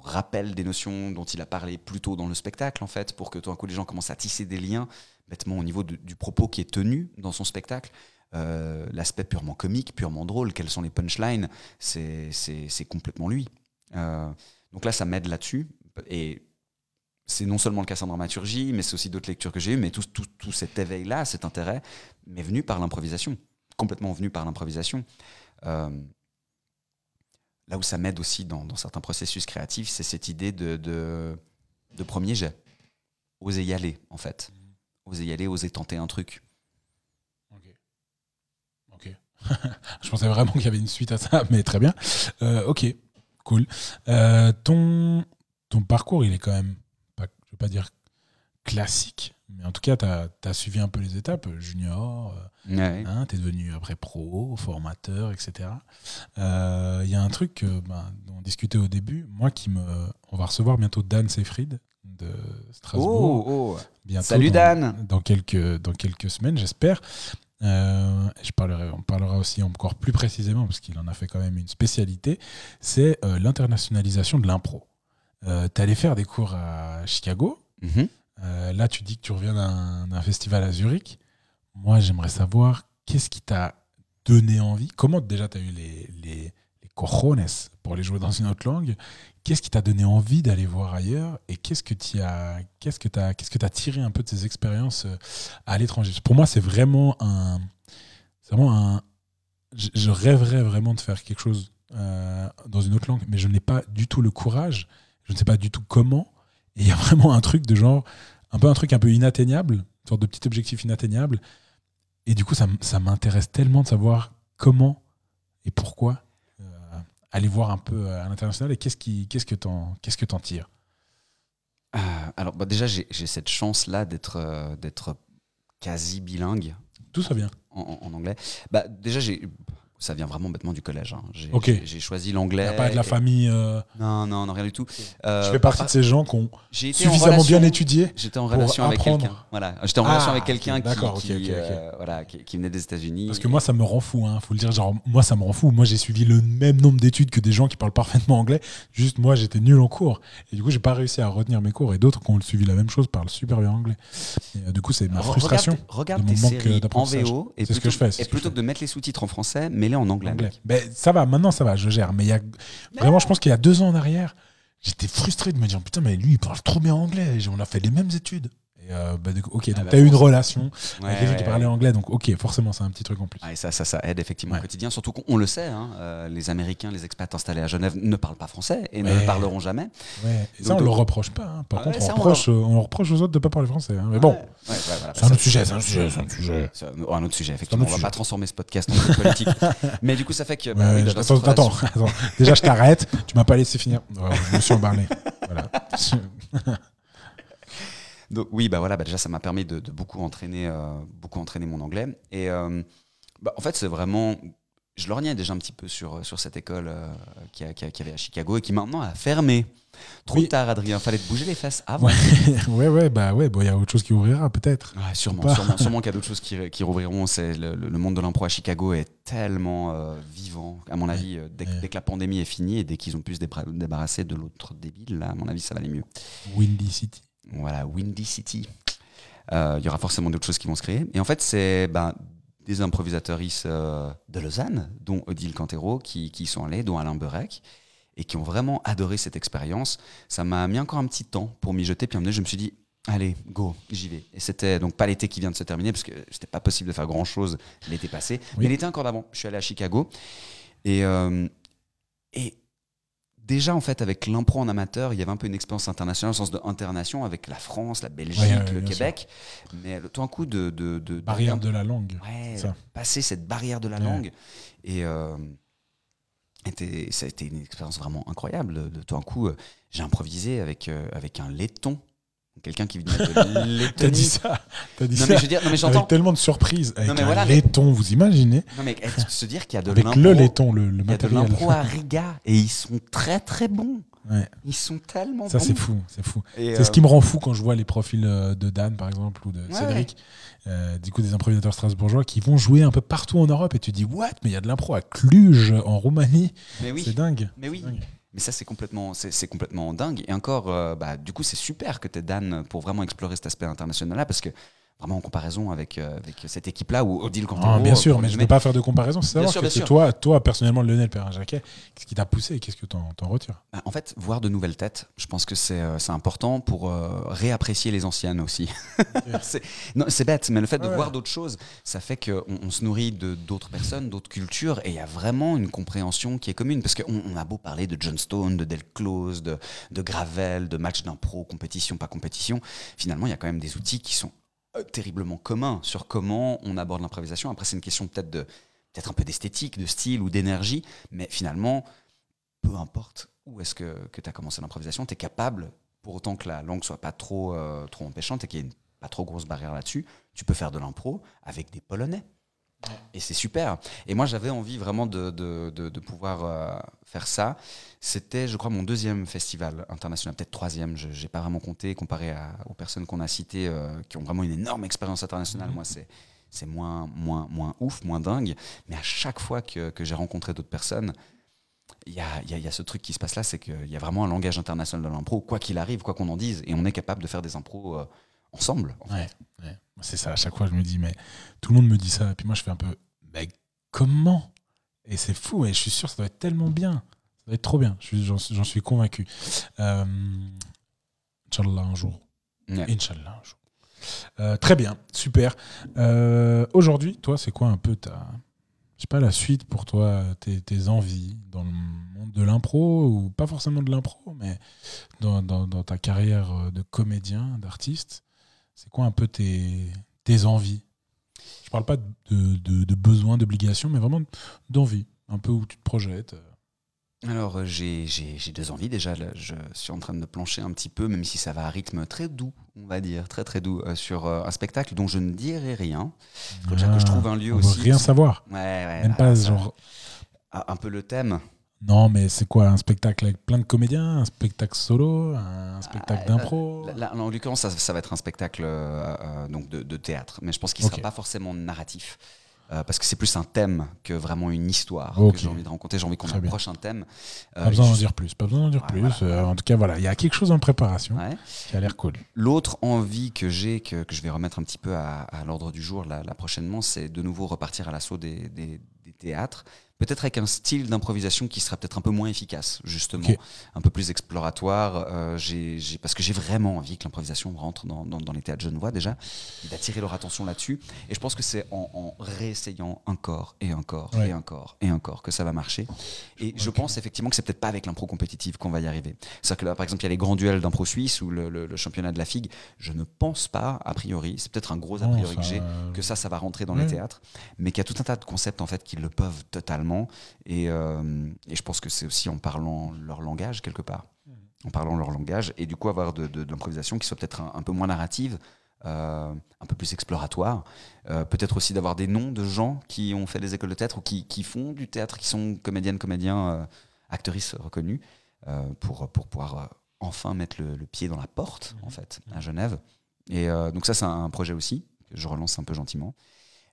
rappelle des notions dont il a parlé plus tôt dans le spectacle, en fait, pour que tout d'un coup les gens commencent à tisser des liens, bêtement au niveau du propos qui est tenu dans son spectacle. L'aspect purement comique, purement drôle, quelles sont les punchlines, c'est complètement lui. Donc là, ça m'aide là-dessus. Et c'est non seulement le cas en dramaturgie, mais c'est aussi d'autres lectures que j'ai eues, mais tout, tout, tout cet éveil-là, cet intérêt, m'est venu par l'improvisation, complètement venu par l'improvisation. Euh, là où ça m'aide aussi dans, dans certains processus créatifs, c'est cette idée de, de, de premier jet. Oser y aller, en fait. Oser y aller, oser tenter un truc. Ok. Ok. je pensais vraiment qu'il y avait une suite à ça, mais très bien. Euh, ok, cool. Euh, ton, ton parcours, il est quand même, pas, je veux pas dire classique, mais en tout cas, tu as, suivi un peu les étapes, junior, euh, Ouais. hein, tu es devenu après pro, formateur, etc. Euh, Il y a un truc que, ben, dont on discutait au début, moi qui me... On va recevoir bientôt Dan Seyfried de Strasbourg. Oh, oh. bientôt Salut, dans- Dan. Dans quelques, dans quelques semaines, j'espère. Euh, je parlerai, on parlera aussi encore plus précisément, parce qu'il en a fait quand même une spécialité, c'est euh, l'internationalisation de l'impro. Euh, tu allé faire des cours à Chicago. Mhm. Euh, là, tu dis que tu reviens d'un festival à Zurich. Moi, j'aimerais savoir qu'est-ce qui t'a donné envie? Comment déjà tu as eu les, les, les cojones pour les jouer dans une autre langue? Qu'est-ce qui t'a donné envie d'aller voir ailleurs? Et qu'est-ce que tu as, qu'est-ce que qu'est-ce que t'as tiré un peu de ces expériences euh, à l'étranger? Pour moi, c'est vraiment un, vraiment un. Je, je rêverais vraiment de faire quelque chose euh, dans une autre langue, mais je n'ai pas du tout le courage. Je ne sais pas du tout comment. Et il y a vraiment un truc de genre, un peu un truc un peu inatteignable, une sorte de petit objectif inatteignable. Et du coup, ça, ça m'intéresse tellement de savoir comment et pourquoi euh, aller voir un peu à l'international et qu'est-ce qui, qu'est-ce que t'en, qu'est-ce que t'en tires. Euh, alors, bah, déjà, j'ai cette chance-là d'être euh, d'être quasi bilingue Tout ça vient. en, en- en anglais. Bah, déjà, j'ai ça vient vraiment bêtement du collège. hein. J'ai choisi l'anglais. pas de la famille. euh, Non, non, non, rien du tout. Euh, je fais partie par- de ces gens qui ont suffisamment relation- bien étudié. J'étais en relation avec quelqu'un. Voilà, j'étais en Ah, relation avec ok, quelqu'un qui, d'accord, ok, qui, ok, ok. euh, voilà, qui, qui venait des États-Unis. Parce que moi, ça me rend fou, hein, faut le dire. Genre, moi, ça me rend fou. Moi, j'ai suivi le même nombre d'études que des gens qui parlent parfaitement anglais. Juste, moi, j'étais nul en cours. Et du coup, j'ai pas réussi à retenir mes cours. Et d'autres qui ont suivi la même chose parlent super bien anglais. Et, euh, du coup, c'est ma frustration. Regarde, regarde tes euh, séries en. VO C'est ce que plutôt, je fais, et plutôt que de mettre les sous-titres en français, en anglais. Ben, ça va, maintenant, ça va, je gère. Mais il y a vraiment, je pense qu'il y a deux ans en arrière, j'étais frustré de me dire putain, mais lui, il parle trop bien anglais. On a fait les mêmes études. Et euh, bah, du coup, ok, donc bah, t'as eu une relation Ouais, avec quelqu'un qui parlait anglais. Donc, ok, forcément, c'est un petit truc en plus. Ah, et ça, ça, ça aide effectivement Ouais. au quotidien. Surtout qu'on le sait, hein, euh, les Américains, les expats installés à Genève ne parlent pas français et ne le parleront jamais. Et ça, Donc, on le donc- reproche pas. hein. Par Ah contre, on, ça, on reproche, on reproche aux autres de pas parler français. hein. Mais bon, voilà, c'est un autre sujet, c'est un autre sujet, c'est un autre sujet. Un, autre sujet, effectivement. on va sujet. pas transformer ce podcast en politique. Mais du coup, ça fait que. bah, attends. Déjà, je t'arrête. Tu m'as pas laissé finir. Je me suis emballé. Voilà. Donc, oui, bah voilà, bah déjà, ça m'a permis de, de beaucoup, entraîner, euh, beaucoup entraîner mon anglais. Et euh, bah, en fait, c'est vraiment. Je lorgnais déjà un petit peu sur, sur cette école euh, qui, a- qui a- qui avait à Chicago et qui maintenant a fermé. Trop Oui. tard, Adrien. Fallait te bouger les fesses avant. Ouais, ouais, ouais, bah ouais, bon, il y a autre chose qui ouvrira peut-être. Ouais, sûrement, sûrement, sûrement qu'il y a d'autres choses qui, qui rouvriront. C'est le, monde de l'impro à Chicago est tellement euh, vivant. À mon avis, euh, dès, que- Ouais. dès que la pandémie est finie et dès qu'ils ont pu se débarrasser de l'autre débile, là, à mon avis, ça va aller mieux. Windy City. Voilà, Windy City. Euh, Il y aura forcément d'autres choses qui vont se créer. Et en fait, c'est ben, des improvisatrices euh, de Lausanne, dont Odile Cantero, qui, qui sont allées, dont Alain Berec, et qui ont vraiment adoré cette expérience. Ça m'a mis encore un petit temps pour m'y jeter, puis à un moment donné, je me suis dit, allez, go, j'y vais. Et c'était donc pas l'été qui vient de se terminer, parce que c'était pas possible de faire grand-chose l'été passé, Oui. mais l'été encore d'avant. Je suis allé à Chicago, et, euh, et déjà, en fait, avec l'impro en amateur, il y avait un peu une expérience internationale, au sens de internation, avec la France, la Belgique, Ouais, ouais, le Québec. Mais tout un coup de. de, de Barrière de la langue. Ouais, ça. passer cette barrière de la langue. Et, euh, était, ça a été une expérience vraiment incroyable. De, de tout un coup, euh, j'ai improvisé avec, euh, avec un laiton. Quelqu'un qui venait de T'as Lettonie. dit ça T'as dit Non, ça mais je veux dire, non, mais j'entends. Avec tellement de surprises. Avec mais un voilà, mais- laiton, vous imaginez Non, mais eh, se dire qu'il y a de Avec l'impro. le laiton, le, le Il y a de matériel. l'impro à Riga et ils sont très très bons. Ouais. Ils sont tellement Ça, bons. c'est fou. C'est fou. Et, C'est ce euh, qui me rend fou quand je vois les profils euh, de Dan, par exemple, ou de Ouais, Cédric, euh, du coup des improvisateurs strasbourgeois qui vont jouer un peu partout en Europe et tu dis what? Mais il y a de l'impro à Cluj, en Roumanie. Mais oui. C'est dingue. Mais oui. Dingue. Mais ça, c'est complètement, c'est, complètement dingue. Et encore, euh, bah, du coup, c'est super que tu Dan pour vraiment explorer cet aspect international-là, parce que vraiment en comparaison avec, euh, avec cette équipe-là, ou Odile Ah, Cantero, bien sûr, pour mais je ne veux pas faire de comparaison. C'est savoir sûr, que sûr. toi, toi, personnellement, Lionel Perrin-Jacquet, qu'est-ce qui t'a poussé et qu'est-ce que t'en, t'en retires? Bah, en fait, voir de nouvelles têtes, je pense que c'est, euh, important pour euh, réapprécier les anciennes aussi. c'est, bête, mais le fait de Ouais. voir d'autres choses, ça fait qu'on on se nourrit de, d'autres personnes, d'autres cultures, et il y a vraiment une compréhension qui est commune. Parce qu'on on a beau parler de John Stone, de Del Close, de, de Gravel, de match d'impro, compétition, pas compétition, finalement, il y a quand même des outils qui sont euh, terriblement communs sur comment on aborde l'improvisation. Après, c'est une question peut-être de peut-être un peu d'esthétique, de style ou d'énergie, mais finalement, peu importe où est-ce que, que tu as commencé l'improvisation, tu es capable, pour autant que la langue soit pas trop, euh, trop empêchante et qu'il y ait pas trop grosse barrière là-dessus, tu peux faire de l'impro avec des Polonais. Et c'est super. Et moi, j'avais envie vraiment de, de, de- de pouvoir euh, faire ça. C'était, je crois, mon deuxième festival international, peut-être troisième, je n'ai pas vraiment compté, comparé à- aux personnes qu'on a citées, euh, qui ont vraiment une énorme expérience internationale. Moi, c'est c'est moins, moins, moins ouf, moins dingue. Mais à chaque fois que, que j'ai rencontré d'autres personnes, il y y y a ce truc qui se passe là, c'est qu'il y a vraiment un langage international de l'impro, quoi qu'il arrive, quoi qu'on en dise, et on est capable de faire des impros euh, ensemble. en. Ouais, ouais. C'est ça, à chaque fois, je me dis, mais tout le monde me dit ça. Et puis moi, je fais un peu, mais comment? Et c'est fou, et je suis sûr, ça doit être tellement bien. Ça doit être trop bien. J'en suis, convaincu. Euh, Inch'Allah, un jour. Ouais. Inch'Allah, un jour. Euh, très bien, super. Euh, Aujourd'hui, toi, c'est quoi un peu ta. Je sais pas, la suite pour toi, tes, tes envies dans le monde de l'impro, ou pas forcément de l'impro, mais dans, dans- dans ta carrière de comédien, d'artiste? C'est quoi un peu tes, tes envies? Je parle pas de, de, de besoin, d'obligation, mais vraiment d'envie, un peu où tu te projettes. Alors, euh, j'ai deux envies. Déjà, là, je suis en train de plancher un petit peu, même si ça va à rythme très doux, on va dire, très très doux, euh, sur euh, un spectacle dont je ne dirai rien. Il faut déjà que je trouve un lieu Ah, on aussi. rien savoir. Ouais, ouais, Même bah, pas genre. ah, Un peu le thème. Non, mais c'est quoi Un spectacle avec plein de comédiens Un spectacle solo Un spectacle Ah, d'impro Là, là, en l'occurrence, ça, ça va être un spectacle euh, euh, donc de, de théâtre, mais je pense qu'il ne sera pas forcément narratif. euh, parce que c'est plus un thème que vraiment une histoire que j'ai envie de rencontrer. J'ai envie qu'on bien. approche un thème. euh, Pas besoin d'en dire plus. Pas besoin d'en dire Ouais, plus. voilà. Euh, en tout cas, voilà, il y a quelque chose en préparation Ouais. qui a l'air cool. L'autre envie que j'ai, que, que je vais remettre un petit peu à, à l'ordre du jour là, là prochainement, c'est de nouveau repartir à l'assaut des, des- des théâtres. Peut-être avec un style d'improvisation qui sera peut-être un peu moins efficace, justement, un peu plus exploratoire. euh, j'ai- parce que j'ai vraiment envie que l'improvisation rentre dans, dans- dans les théâtres genevois déjà, et d'attirer leur attention là-dessus. Et je pense que c'est en, en réessayant encore et encore Ouais. et encore et encore que ça va marcher. Et je pense effectivement que c'est peut-être pas avec l'impro compétitive qu'on va y arriver. C'est-à-dire que là, par exemple, il y a les grands duels d'impro suisse ou le, le- le championnat de la figue. Je ne pense pas, a priori, c'est peut-être un gros a Non, priori ça, que j'ai, que ça, ça va rentrer dans les théâtres, mais qu'il y a tout un tas de concepts en fait qui le peuvent totalement. Et, euh, et je pense que c'est aussi en parlant leur langage quelque part, en parlant leur langage, et du coup avoir de, de- de l'improvisation qui soit peut-être un, un peu moins narrative. euh, un peu plus exploratoire, Euh, peut-être aussi d'avoir des noms de gens qui ont fait des écoles de théâtre ou qui, qui font du théâtre, qui sont comédiennes, comédiens, euh, actrices reconnues, pour, pour pouvoir enfin mettre le, le pied dans la porte, en fait, à Genève. Et donc ça, c'est un projet aussi, que je relance un peu gentiment.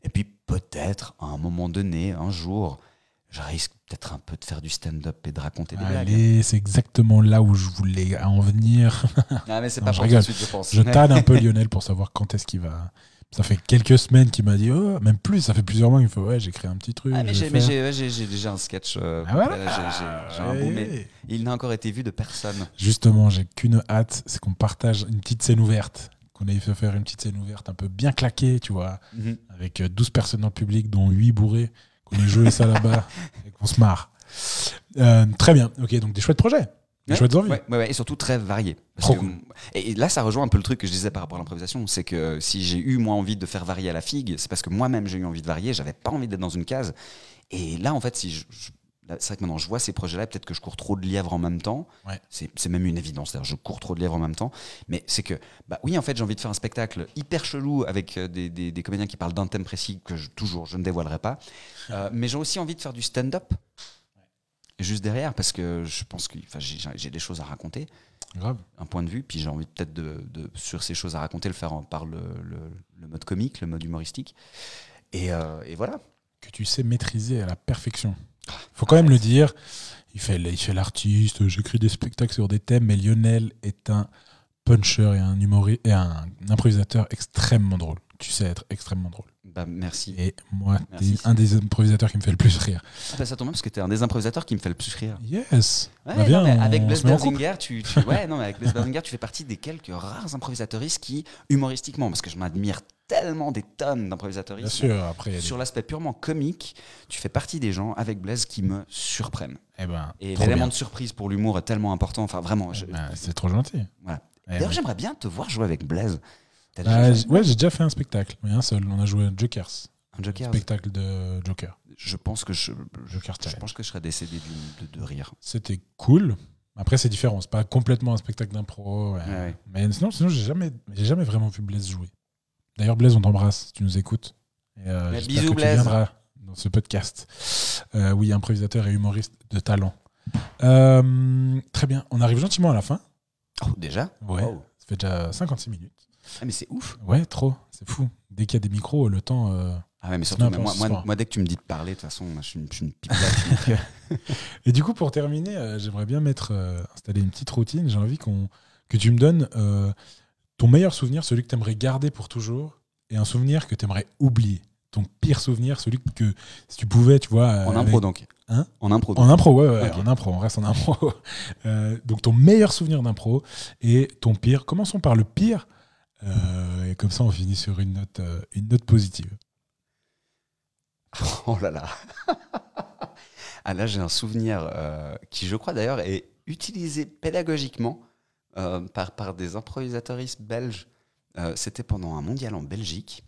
Et puis peut-être, à un moment donné, un jour, je risque peut-être un peu de faire du stand-up et de raconter des blagues. Allez, c'est exactement là où je voulais en venir. Ah, mais c'est Non, pas je pour tout rigole. de suite, je pense. Je tanne un peu Lionel pour savoir quand est-ce qu'il va. Ça fait quelques semaines qu'il m'a dit, oh, même plus, ça fait plusieurs mois qu'il me fait, ouais, j'ai créé un petit truc. Ah, mais j'ai ouais, déjà un sketch. euh, Ah, voilà. j'ai- un bout, mais il n'a encore été vu de personne. Justement, j'ai qu'une hâte, c'est qu'on partage une petite scène ouverte. Qu'on ait fait faire une petite scène ouverte un peu bien claquée, tu vois, avec euh, 12 personnes dans le public, dont 8 bourrés, qu'on ait joué ça là-bas et qu'on se marre. Euh, très bien, ok, donc des chouettes projets, des Ouais, chouettes envies. ouais, et surtout très varié. Parce Trop que- cool. et, là, ça rejoint un peu le truc que je disais par rapport à l'improvisation. C'est que si j'ai eu moi envie de faire varier à la figue, c'est parce que moi-même j'ai eu envie de varier. J'avais pas envie d'être dans une case. Et là, en fait, si je, c'est vrai que maintenant je vois ces projets-là, peut-être que je cours trop de lièvres en même temps. Ouais. C'est c'est même une évidence, je cours trop de lièvres en même temps. Mais c'est que, bah oui, en fait, j'ai envie de faire un spectacle hyper chelou avec euh, des, des- des comédiens qui parlent d'un thème précis que je, toujours je ne dévoilerai pas. Euh, mais j'ai aussi envie de faire du stand-up. Juste derrière, parce que je pense que j'ai j'ai des choses à raconter Grave. un point de vue, puis j'ai envie peut-être de, de- sur ces choses à raconter, le faire en- par le, le- le mode comique, le mode humoristique. Et, euh, et voilà. Que tu sais maîtriser à la perfection. Faut quand même le dire. Il fait, il fait l'artiste, j'écris des spectacles sur des thèmes, mais Lionel est un puncher et un humoriste et un improvisateur extrêmement drôle. Tu sais être extrêmement drôle. Bah, merci. Et moi, t'es un des improvisateurs qui me fait le plus rire. Ah, bah, ça tombe bien parce que tu es un des improvisateurs qui me fait le plus rire. Yes. Ouais, Bah, non, mais avec Blaise. Berzinger, tu, tu- ouais, non, mais avec Berzinger, tu fais partie des quelques rares improvisatoristes qui, humoristiquement, parce que je m'admire tellement des tonnes Bien d'improvisatoristes, sûr. Après, sur l'aspect purement comique, tu fais partie des gens avec Blaise qui me surprennent. Eh ben, Et l'élément de surprise pour l'humour est tellement important. Enfin, vraiment. je- Ben, c'est trop gentil. Voilà. Eh D'ailleurs, ben. j'aimerais bien te voir jouer avec Blaise. Bah, ouais, j'ai déjà fait un spectacle, mais un seul. On a joué Jokers. un Joker Spectacle de Joker. Je pense que je, je, Joker je pense que je serais décédé de, de rire. C'était cool. Après, c'est différent. C'est pas complètement un spectacle d'impro. ouais. Ouais, ouais. Mais sinon, sinon j'ai jamais, j'ai jamais vraiment vu Blaise jouer. D'ailleurs, Blaise, on t'embrasse si tu nous écoutes. Et, euh, bisous, que Blaise. tu viendras dans ce podcast. Euh, oui, improvisateur et humoriste de talent. Euh, très bien. On arrive gentiment à la fin. Oh, déjà Ouais. Wow. Ça fait déjà 56 minutes. Ah, mais c'est ouf. Ouais, trop. C'est fou. Dès qu'il y a des micros, le temps. euh, Ah ouais, mais surtout, mais moi, moi, dès que tu me dis de parler, de toute façon, moi, je suis une, je suis une Et du coup, pour terminer, euh, j'aimerais bien mettre, euh, installer une petite routine. J'ai envie qu'on, que tu me donnes euh, ton meilleur souvenir, celui que tu aimerais garder pour toujours, et un souvenir que tu aimerais oublier. Ton pire souvenir, celui que, si tu pouvais, tu vois. euh, en avec- impro, donc. Hein En impro, donc. En impro, ouais, en impro, on reste en impro. Euh, donc ton meilleur souvenir d'impro et ton pire. Commençons par le pire, euh, et comme ça on finit sur une note, euh, une note positive. Oh là là. ah là, j'ai un souvenir euh, qui, je crois d'ailleurs, est utilisé pédagogiquement euh, par, par des improvisatoristes belges. Euh, C'était pendant un mondial en Belgique.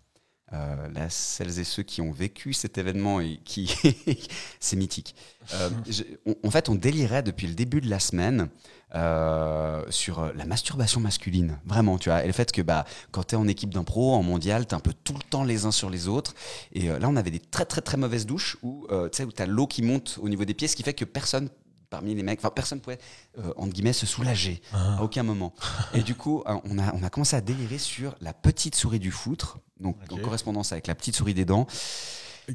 Euh, là, celles et ceux qui ont vécu cet événement et qui c'est mythique. Euh, en fait, on délirait depuis le début de la semaine euh, sur euh, la masturbation masculine, vraiment, tu vois, et le fait que bah quand t'es en équipe d'impro, en mondial, t'es un peu tout le temps les uns sur les autres. Et euh, là, on avait des très très très mauvaises douches où euh, tu sais où t'as l'eau qui monte au niveau des pieds, ce qui fait que personne parmi les mecs, enfin personne pouvait euh, entre guillemets se soulager Ah. à aucun moment. Et du coup, hein, on a, on a commencé à délirer sur la petite souris du foutre, donc en correspondance avec la petite souris des dents,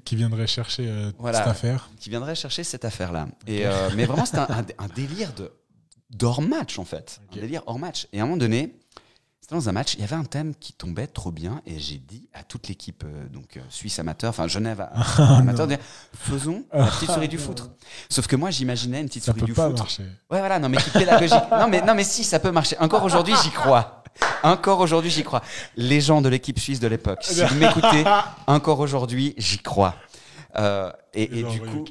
Qui viendrait chercher euh, Voilà. cette affaire. qui viendrait chercher cette affaire-là. Et euh, mais vraiment, c'était un, un- un délire de d'hors match en fait, un délire hors match. Et à un moment donné, c'était dans un match, il y avait un thème qui tombait trop bien, et j'ai dit à toute l'équipe euh, donc euh, suisse amateur, enfin Genève amateur, de dire, faisons la petite souris du foutre. Sauf que moi, j'imaginais une petite Ça souris peut du pas foutre. marcher. Ouais, voilà, non, mais qui pédagogique. non, mais, non, mais si, ça peut marcher. Encore aujourd'hui, j'y crois. Encore aujourd'hui, j'y crois. Les gens de l'équipe suisse de l'époque, si vous m'écoutez, encore aujourd'hui, j'y crois. Euh, et, et du coup,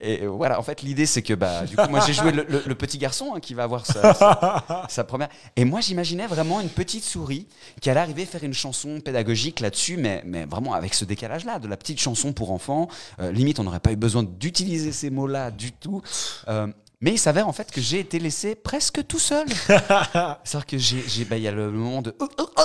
et voilà, en fait, l'idée, c'est que bah, du coup, moi, j'ai joué le, le- le petit garçon hein, qui va avoir sa, sa- sa première. Et moi, j'imaginais vraiment une petite souris qui allait arriver faire une chanson pédagogique là-dessus, mais, mais vraiment avec ce décalage-là, de la petite chanson pour enfants. Euh, limite, on n'aurait pas eu besoin d'utiliser ces mots-là du tout. Euh, mais il s'avère en fait que j'ai été laissé presque tout seul. C'est-à-dire que j'ai, bah, il y a le moment de oh, oh, oh,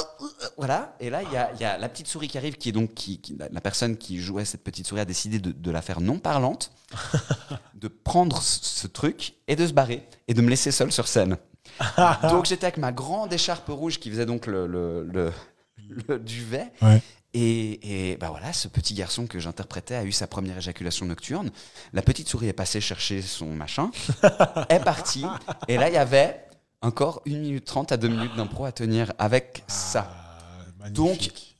voilà, et là il y a, il y a la petite souris qui arrive, qui est donc qui, qui- la- la personne qui jouait cette petite souris a décidé de, de la faire non parlante, de prendre ce, ce truc et de se barrer et de me laisser seul sur scène. donc j'étais avec ma grande écharpe rouge qui faisait donc le, le, le- le duvet. Ouais. Et, et bah voilà, ce petit garçon que j'interprétais a eu sa première éjaculation nocturne. La petite souris est passée chercher son machin, est partie, et là il y avait encore 1 minute 30 à 2 minutes d'impro à tenir avec ça. Ah, Donc, magnifique.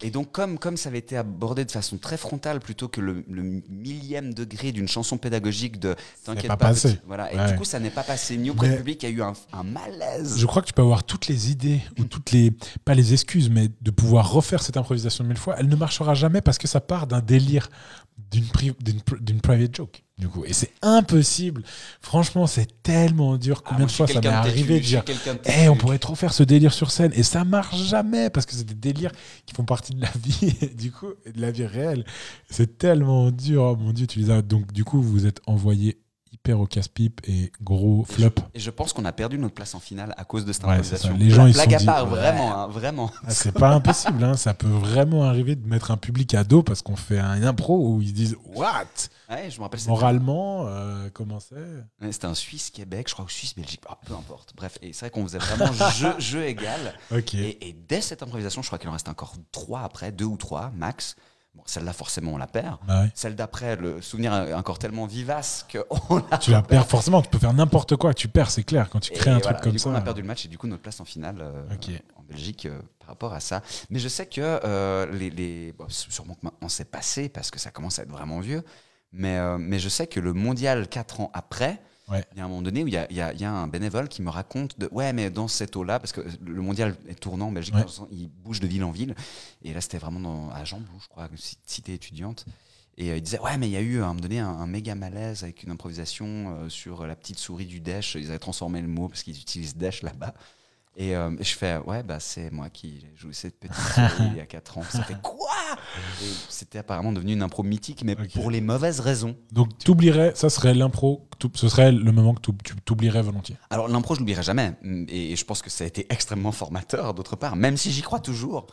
Et donc, comme, comme ça avait été abordé de façon très frontale plutôt que le, le millième degré d'une chanson pédagogique de T'inquiète pas pas, passé. petit- voilà. Et Ouais. du coup, ça n'est pas passé ni auprès du public. Il y a eu un, un malaise. Je crois que tu peux avoir toutes les idées ou toutes les pas les excuses, mais de pouvoir refaire cette improvisation mille fois, elle ne marchera jamais parce que ça part d'un délire d'une pri- private joke, du coup. Et c'est impossible. Franchement, c'est tellement dur. Ah, Combien moi, de fois ça m'est arrivé de dire de Eh, on pourrait trop faire ce délire sur scène. Et ça marche jamais parce que c'est des délires qui font partie de la vie, et du coup, de la vie réelle. C'est tellement dur. Oh mon Dieu, tu les as. Donc, du coup, vous vous êtes envoyé hyper au casse-pipe et gros Et je- flop. Et je pense qu'on a perdu notre place en finale à cause de cette improvisation. Les gens, ils Blague se à sont part, dit, ouais. vraiment, hein, vraiment. Ah, c'est pas impossible, hein. ça peut vraiment arriver de mettre un public à dos parce qu'on fait un impro où ils se disent What? Ouais, je me rappelle. Moralement, euh, comment c'est? C'était un Suisse-Québec, je crois, ou Suisse-Belgique, ah, peu importe. Bref, et c'est vrai qu'on faisait vraiment jeu, jeu égal. Ok. Et, et dès cette improvisation, je crois qu'il en reste encore trois après, deux ou trois max. Bon, celle-là, forcément, on la perd. Bah ouais. Celle d'après, le souvenir est encore tellement vivace qu'on l'a. Tu la perds forcément, tu peux faire n'importe quoi, tu perds, c'est clair, quand tu Et crées un voilà, truc comme du coup, ça. on a perdu le match et du coup, notre place en finale euh, en Belgique euh, par rapport à ça. Mais je sais que euh, les. les bon, sûrement que maintenant c'est passé parce que ça commence à être vraiment vieux. Mais, mais je sais que le mondial, quatre ans après, Ouais. il y a un moment donné où il y a, il y a- il y a un bénévole qui me raconte de Ouais, mais dans cette eau-là, parce que le mondial est tournant en Belgique, Ouais. il bouge de ville en ville. Et là, c'était vraiment dans, à Jambou, je crois, cité étudiante. Et euh, il disait, ouais, mais il y a eu à un moment donné un, un méga malaise avec une improvisation euh, sur la petite souris du Dash. Ils avaient transformé le mot parce qu'ils utilisent Dash là-bas. Et, euh, et je fais, ouais, bah, c'est moi qui ai joué cette petite souris il y a 4 ans. Ça fait quoi? C'était apparemment devenu une impro mythique, mais pour les mauvaises raisons. Donc, t'oublierais, ça serait l'impro, ce serait le moment que tu t'oublierais volontiers. Alors l'impro, je l'oublierai jamais. Et je pense que ça a été extrêmement formateur, d'autre part, même si j'y crois toujours.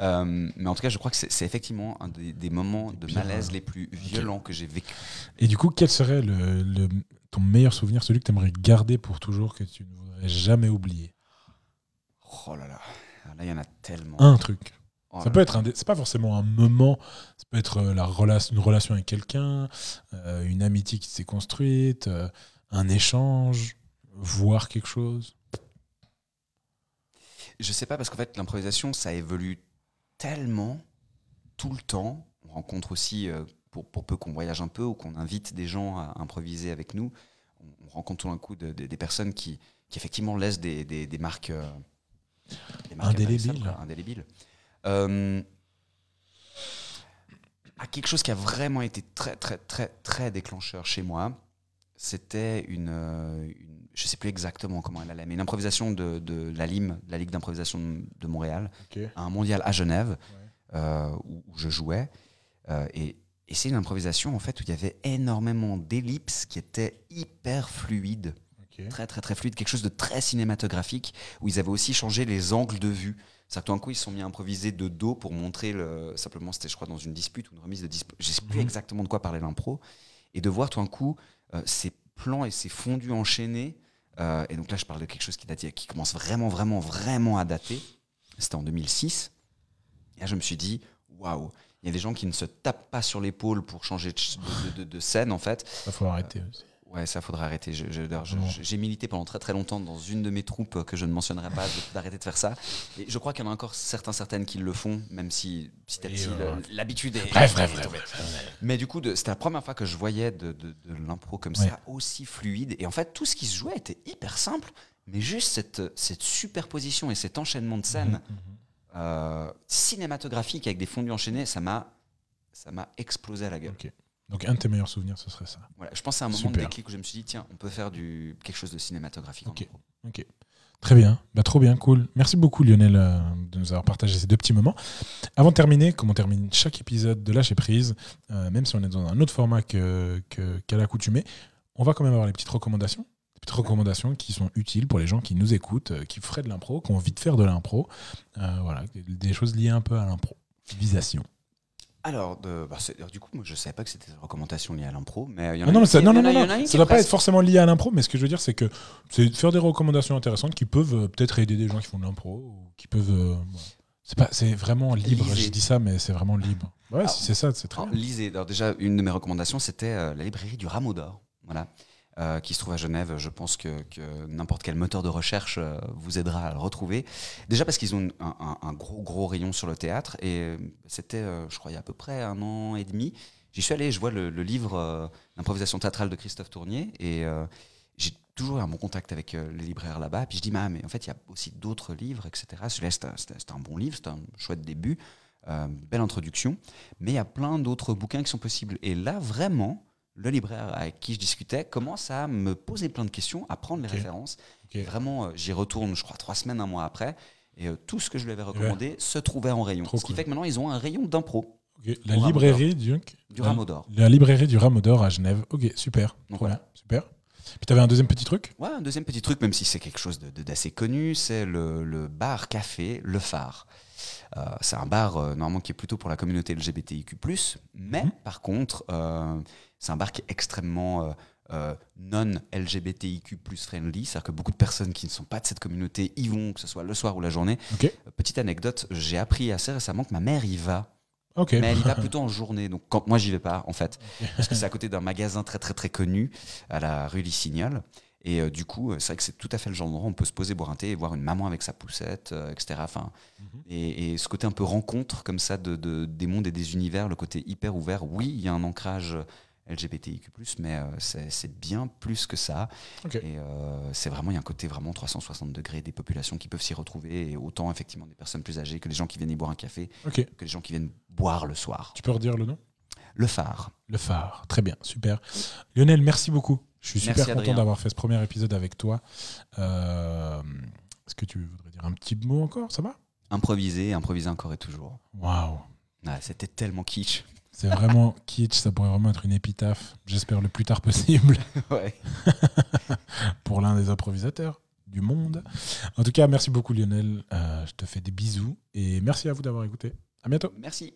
Euh, mais en tout cas, je crois que c'est effectivement un des, des moments de malaise euh, les plus violents que j'ai vécu. Et du coup, quel serait le, le- ton meilleur souvenir, celui que tu aimerais garder pour toujours, que tu ne voudrais jamais oublier? Oh là là, là il y en a tellement. Un truc. Oh Ça peut être un, c'est pas forcément un moment, ça peut être euh, la relation, une relation avec quelqu'un, euh, une amitié qui s'est construite, euh, un échange, voir quelque chose. Je sais pas parce qu'en fait l'improvisation ça évolue tellement tout le temps. On rencontre aussi euh, pour, pour peu qu'on voyage un peu ou qu'on invite des gens à improviser avec nous, on, on rencontre tout d'un coup de- de- des personnes qui, qui effectivement laissent des, des- des marques, indélébiles. Euh, à quelque chose qui a vraiment été très très très très déclencheur chez moi, c'était une, euh, une- je sais plus exactement comment elle allait, mais une improvisation de, de la LIM, la Ligue d'improvisation de, Montréal, à un mondial à Genève, euh, où, où je jouais. Euh, et et c'est une improvisation en fait où il y avait énormément d'ellipses qui étaient hyper fluides, très très très fluides, quelque chose de très cinématographique, où ils avaient aussi changé les angles de vue. C'est-à-dire que tout d'un coup, ils se sont mis à improviser de dos pour montrer, le, simplement, c'était je crois dans une dispute ou une remise de dispute, je sais plus Mhm. exactement de quoi parlait l'impro, et de voir tout d'un coup euh, ces plans et ces fondus enchaînés. euh, et donc là, je parle de quelque chose qui, date, qui commence vraiment, vraiment, vraiment à dater. C'était en 2006. Et là, je me suis dit, waouh, il y a des gens qui ne se tapent pas sur l'épaule pour changer de, de- de- de scène, en fait. Ça faut arrêter aussi. Ouais, ça faudrait arrêter. Je- je- je- J'ai milité pendant très très longtemps dans une de mes troupes que je ne mentionnerai pas d'arrêter de faire ça. Et je crois qu'il y en a encore certains, certaines qui le font, même si petit à Et, petit euh, l'habitude est. Bref, bref, bref. Mais du coup, c'était la première fois que je voyais de, de- de l'impro comme Ouais. ça, aussi fluide. Et en fait, tout ce qui se jouait était hyper simple, mais juste cette, cette superposition et cet enchaînement de scènes euh, cinématographiques avec des fondus enchaînés, ça m'a ça m'a explosé à la gueule. Ok. Donc un de tes meilleurs souvenirs, ce serait ça. Voilà, je pense c'est un moment de déclic où je me suis dit, tiens, on peut faire du, quelque chose de cinématographique. Ok. Ok. Très bien. Bah, trop bien, cool. Merci beaucoup Lionel euh, de nous avoir partagé ces deux petits moments. Avant de terminer, comme on termine chaque épisode de Lâcher Prise, euh, même si on est dans un autre format que, que- qu'à l'accoutumée, on va quand même avoir les petites recommandations. Des petites recommandations qui sont utiles pour les gens qui nous écoutent, euh, qui feraient de l'impro, qui ont envie de faire de l'impro. Voilà, des choses liées un peu à l'improvisation. Alors, de, bah, alors, du coup, moi, je savais pas que c'était des recommandations liées à l'impro, mais euh, il y en a Ah non, une mais ça, non, non, non, non, ça ne va pas être forcément lié à l'impro, mais ce que je veux dire, c'est que c'est de faire des recommandations intéressantes qui peuvent euh, peut-être aider des gens qui font de l'impro, ou qui peuvent. euh, c'est pas, c'est vraiment libre. Lisez. Je dis ça, mais c'est vraiment libre. Ouais, c'est ça, c'est très Alors, bien. lisez. Alors, déjà, une de mes recommandations, c'était euh, la librairie du Rameau d'Or, voilà, euh, qui se trouve à Genève. Je pense que, n'importe quel moteur de recherche euh, vous aidera à le retrouver. Déjà parce qu'ils ont un, gros, gros rayon sur le théâtre. Et euh, c'était, je crois, il y a à peu près un an et demi. J'y suis allé, je vois le, livre d'improvisation théâtrale de Christophe Tournier. Et j'ai toujours eu un bon contact avec les libraires là-bas. Puis je dis, mais en fait, il y a aussi d'autres livres, etc. Celui-là, c'était un- bon livre, c'était un chouette début. belle introduction. Mais il y a plein d'autres bouquins qui sont possibles. Et là, vraiment, le libraire avec qui je discutais commence à me poser plein de questions, à prendre les références. Et vraiment, euh, j'y retourne, je crois, trois semaines, un mois après. Et euh, tout ce que je lui avais recommandé se trouvait en rayon. Trop ce qui cool. fait que maintenant, ils ont un rayon d'impro La librairie du, du la- rameau d'or. La librairie du Rameau d'Or à Genève. Ok, super. Donc voilà. super. Puis t'avais un deuxième petit truc? Ouais, un deuxième petit truc, même si c'est quelque chose de- de- d'assez connu, c'est le, le bar café Le Phare. Euh, c'est un bar euh, normalement qui est plutôt pour la communauté LGBTIQ+, mais Mhm. par contre, c'est un bar qui est extrêmement euh, euh, non LGBTIQ+ friendly, c'est-à-dire que beaucoup de personnes qui ne sont pas de cette communauté y vont, que ce soit le soir ou la journée. Euh, Petite anecdote, j'ai appris assez récemment que ma mère y va, mais elle y va plutôt en journée, donc quand moi j'y vais pas en fait, parce que c'est à côté d'un magasin très très très connu à la rue Lissignol. Et euh, du coup, c'est vrai que c'est tout à fait le genre d'endroit où on peut se poser, boire un thé et voir une maman avec sa poussette, euh, etc. Enfin, Mhm. et, et ce côté un peu rencontre comme ça de, de- des mondes et des univers, le côté hyper ouvert. Oui, il y a un ancrage LGBTIQ+, mais euh, c'est bien plus que ça. Et euh, c'est vraiment, il y a un côté vraiment 360 degrés des populations qui peuvent s'y retrouver, et autant effectivement des personnes plus âgées que les gens qui viennent y boire un café, que les gens qui viennent boire le soir. Tu peux redire le nom? Le phare. Le phare. Très bien, super. Lionel, merci beaucoup. Je suis super Merci, content d'avoir fait ce premier épisode avec toi. Euh, Est-ce que tu voudrais dire un petit mot encore? Ça va? Improviser, improviser encore et toujours. Waouh Ah, C'était tellement kitsch. C'est vraiment kitsch, ça pourrait vraiment être une épitaphe, j'espère le plus tard possible, ouais. pour l'un des improvisateurs du monde. En tout cas, merci beaucoup Lionel, Euh, je te fais des bisous et merci à vous d'avoir écouté. À bientôt. Merci.